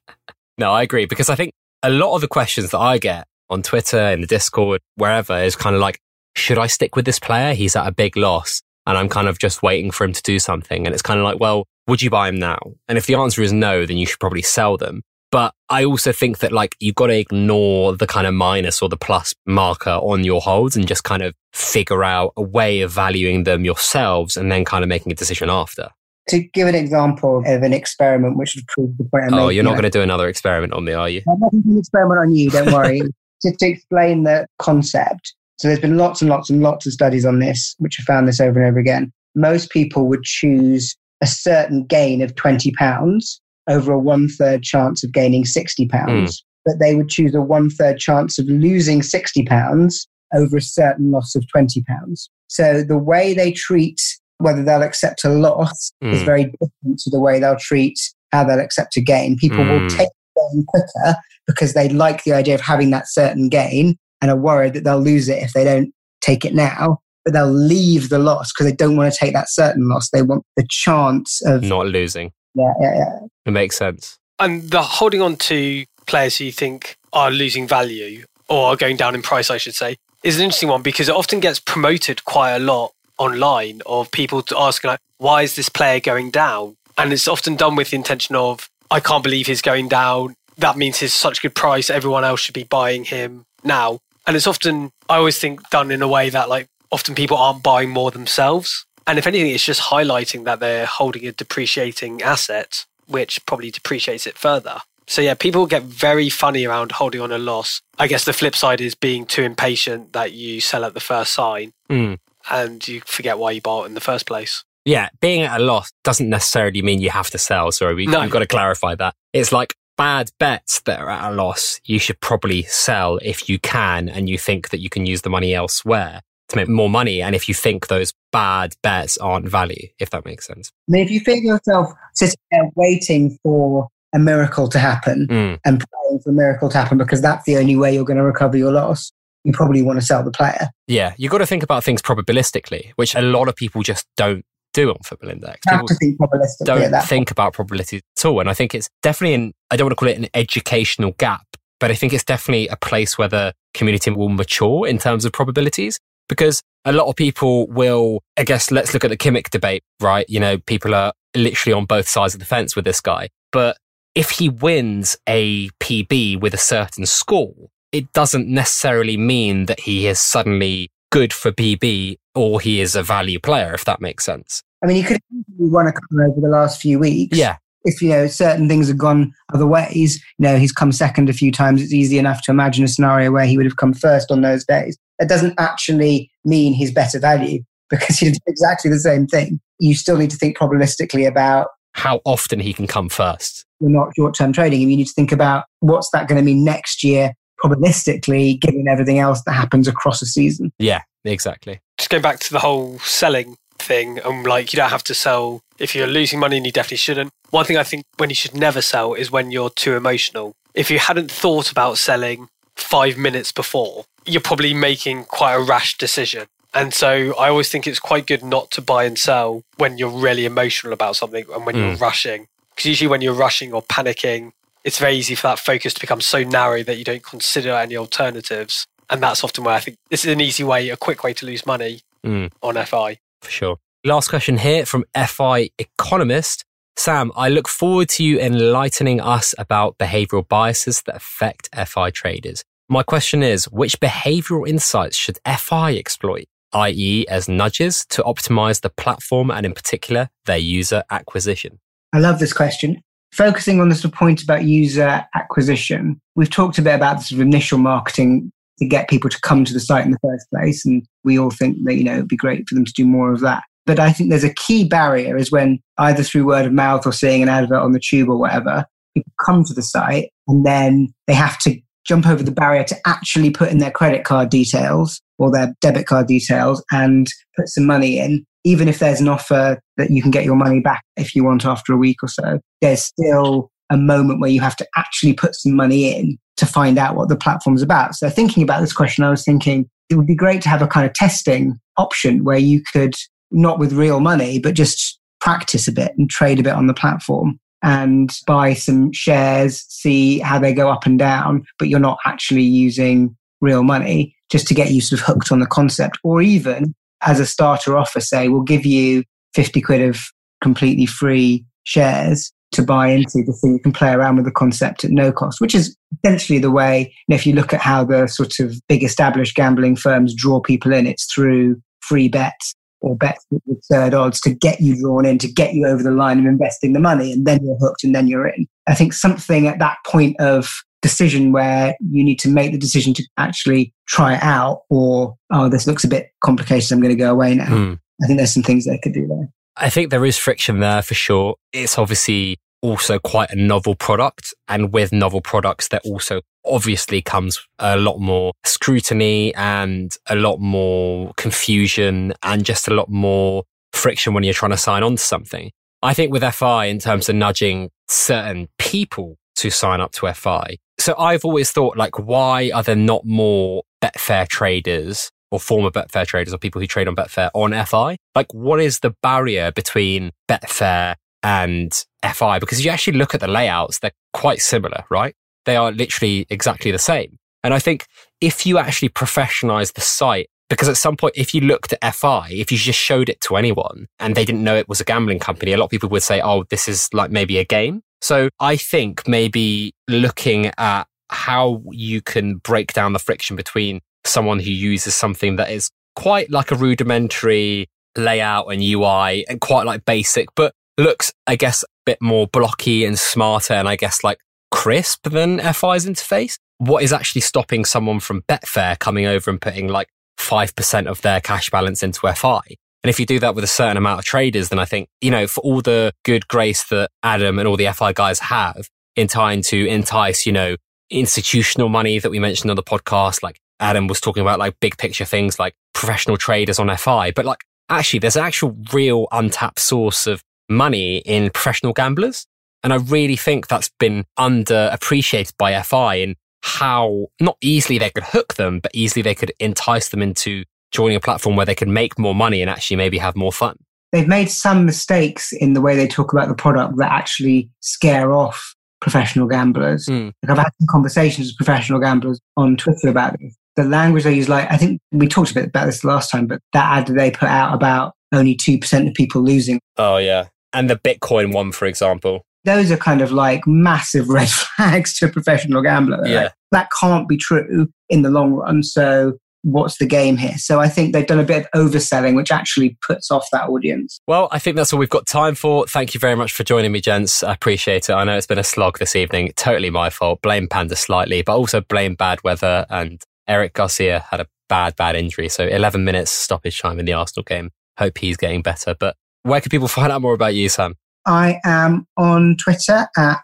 No, I agree because I think a lot of the questions that I get on Twitter, in the Discord, wherever is kind of like, should I stick with this player? He's at a big loss and I'm kind of just waiting for him to do something. And it's kind of like, well, would you buy them now? And if the answer is no, then you should probably sell them. But I also think that like you've got to ignore the kind of minus or the plus marker on your holds and just kind of figure out a way of valuing them yourselves and then kind of making a decision after. To give an example of an experiment which would prove the point I'm Oh, making, you're not going to do another experiment on me, are you? I'm not going to do an experiment on you, don't worry. Just to explain the concept. So there's been lots and lots and lots of studies on this, which have found this over and over again. Most people would choose a certain gain of £20 over a one third chance of gaining £60, Mm. but they would choose a one third chance of losing £60 over a certain loss of £20. So the way they treat whether they'll accept a loss is Mm. very different to the way they'll treat how they'll accept a gain. People will Mm. take the gain quicker because they like the idea of having that certain gain and are worried that they'll lose it if they don't take it now. But they'll leave the loss because they don't want to take that certain loss. They want the chance of Not losing. yeah, yeah, yeah. It makes sense. And the holding on to players who you think are losing value or are going down in price, I should say, is an interesting one because it often gets promoted quite a lot online of people to asking like, why is this player going down? And it's often done with the intention of, I can't believe he's going down. That means he's such a good price. Everyone else should be buying him now. And it's often, I always think, done in a way that like often people aren't buying more themselves. And if anything, it's just highlighting that they're holding a depreciating asset, which probably depreciates it further. So yeah, people get very funny around holding on a loss. I guess the flip side is being too impatient that you sell at the first sign Mm. and you forget why you bought in the first place. Yeah, being at a loss doesn't necessarily mean you have to sell. Sorry, we, No. we've got to clarify that. It's like bad bets that are at a loss. You should probably sell if you can and you think that you can use the money elsewhere to make more money. And if you think those bad bets aren't value, if that makes sense. I mean, if you figure yourself sitting there waiting for a miracle to happen Mm. and praying for a miracle to happen because that's the only way you're going to recover your loss, you probably want to sell the player. Yeah, you've got to think about things probabilistically, which a lot of people just don't do on Football Index. You have People to think don't think about probabilities at all. And I think it's definitely an, I don't want to call it an educational gap, but I think it's definitely a place where the community will mature in terms of probabilities because a lot of people will, I guess, let's look at the Kimmich debate, right? You know, people are literally on both sides of the fence with this guy. But if he wins a PB with a certain score, it doesn't necessarily mean that he is suddenly good for PB or he is a value player, if that makes sense. I mean, he could have won a couple over the last few weeks. Yeah. If, you know, certain things have gone other ways, you know, he's come second a few times. It's easy enough to imagine a scenario where he would have come first on those days. That doesn't actually mean he's better value because he did exactly the same thing. You still need to think probabilistically about How often he can come first. you're not short term trading. And you need to think about what's that going to mean next year, probabilistically, given everything else that happens across a season. Yeah, exactly. Just going back to the whole selling thing, and like you don't have to sell if you're losing money, and you definitely shouldn't. One thing I think when you should never sell is when you're too emotional. If you hadn't thought about selling five minutes before, you're probably making quite a rash decision. And so I always think it's quite good not to buy and sell when you're really emotional about something and when mm. you're rushing. Because usually when you're rushing or panicking, it's very easy for that focus to become so narrow that you don't consider any alternatives. And that's often where I think this is an easy way, a quick way to lose money mm. on FI. For sure. Last question here from FI Economist. Sam, I look forward to you enlightening us about behavioral biases that affect FI traders. My question is, which behavioral insights should FI exploit, i.e. as nudges to optimize the platform and in particular their user acquisition? I love this question. Focusing on this point about user acquisition, we've talked a bit about the sort of initial marketing to get people to come to the site in the first place. And we all think that, you know, it'd be great for them to do more of that. But I think there's a key barrier is when either through word of mouth or seeing an advert on the tube or whatever, people come to the site and then they have to jump over the barrier to actually put in their credit card details or their debit card details and put some money in. Even if there's an offer that you can get your money back if you want after a week or so, there's still a moment where you have to actually put some money in to find out what the platform's about. So thinking about this question, I was thinking it would be great to have a kind of testing option where you could not with real money, but just practice a bit and trade a bit on the platform and buy some shares, see how they go up and down, but you're not actually using real money just to get you sort of hooked on the concept. Or even as a starter offer, say, we'll give you 50 quid of completely free shares to buy into the thing. You can play around with the concept at no cost, which is essentially the way, you know, if you look at how the sort of big established gambling firms draw people in, it's through free bets or bets with third odds to get you drawn in, to get you over the line of investing the money, and then you're hooked and then you're in. I think something at that point of decision where you need to make the decision to actually try it out, or, oh, this looks a bit complicated, I'm going to go away now. Mm. I think there's some things they could do there. I think there is friction there for sure. It's obviously also quite a novel product. And with novel products, there also obviously comes a lot more scrutiny and a lot more confusion and just a lot more friction when you're trying to sign on to something. I think with FI, in terms of nudging certain people to sign up to FI, so I've always thought, like, why are there not more Betfair traders or former Betfair traders or people who trade on Betfair on FI? Like, what is the barrier between Betfair and FI because you actually look at the layouts, they're quite similar, right? They are literally exactly the same. And I think if you actually professionalize the site, because at some point, if you looked at FI, if you just showed it to anyone and they didn't know it was a gambling company, a lot of people would say, oh, this is like maybe a game. So I think maybe looking at how you can break down the friction between someone who uses something that is quite like a rudimentary layout and UI and quite like basic, but looks, I guess, a bit more blocky and smarter and I guess like crisp than FI's interface. What is actually stopping someone from Betfair coming over and putting like 5% of their cash balance into FI? And if you do that with a certain amount of traders, then I think, you know, for all the good grace that Adam and all the FI guys have in trying to entice, you know, institutional money that we mentioned on the podcast, like Adam was talking about like big picture things like professional traders on FI, but like actually there's an actual real untapped source of money in professional gamblers. And I really think that's been underappreciated by FI in how not easily they could hook them, but easily they could entice them into joining a platform where they could make more money and actually maybe have more fun. They've made some mistakes in the way they talk about the product that actually scare off professional gamblers. Mm. Like I've had some conversations with professional gamblers on Twitter about this. The language they use, like I think we talked a bit about this last time, but that ad that they put out about only 2% of people losing. Oh, yeah and the Bitcoin one, for example. Those are kind of like massive red flags to a professional gambler. Yeah. Like, that can't be true in the long run. So what's the game here? So I think they've done a bit of overselling, which actually puts off that audience. Well, I think that's all we've got time for. Thank you very much for joining me, gents. I appreciate it. I know it's been a slog this evening. Totally my fault. Blame Panda slightly, but also blame bad weather. And Eric Garcia had a bad, bad injury. So 11 minutes stoppage time in the Arsenal game. Hope he's getting better. But where can people find out more about you, Sam? I am on Twitter at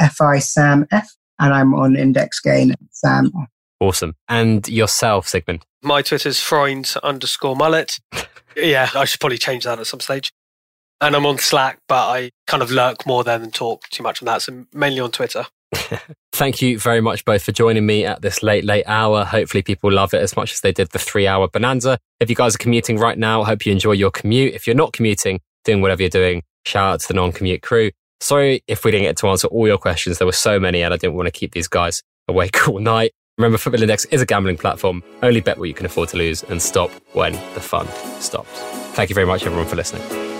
FISAMF and I'm on Index Gain at Sam. Awesome. And yourself, Sigmund? My Twitter's Freund underscore mullet. yeah, I should probably change that at some stage. And I'm on Slack, but I kind of lurk more there than talk too much on that. So mainly on Twitter. Thank you very much both for joining me at this late, late hour. Hopefully people love it as much as they did the three hour bonanza. If you guys are commuting right now, I hope you enjoy your commute. If you're not commuting, doing whatever you're doing, shout out to the non-commute crew. Sorry if we didn't get to answer all your questions. There were so many and I didn't want to keep these guys awake all night. Remember, Football Index is a gambling platform. Only bet what you can afford to lose and stop when the fun stops. Thank you very much, everyone, for listening.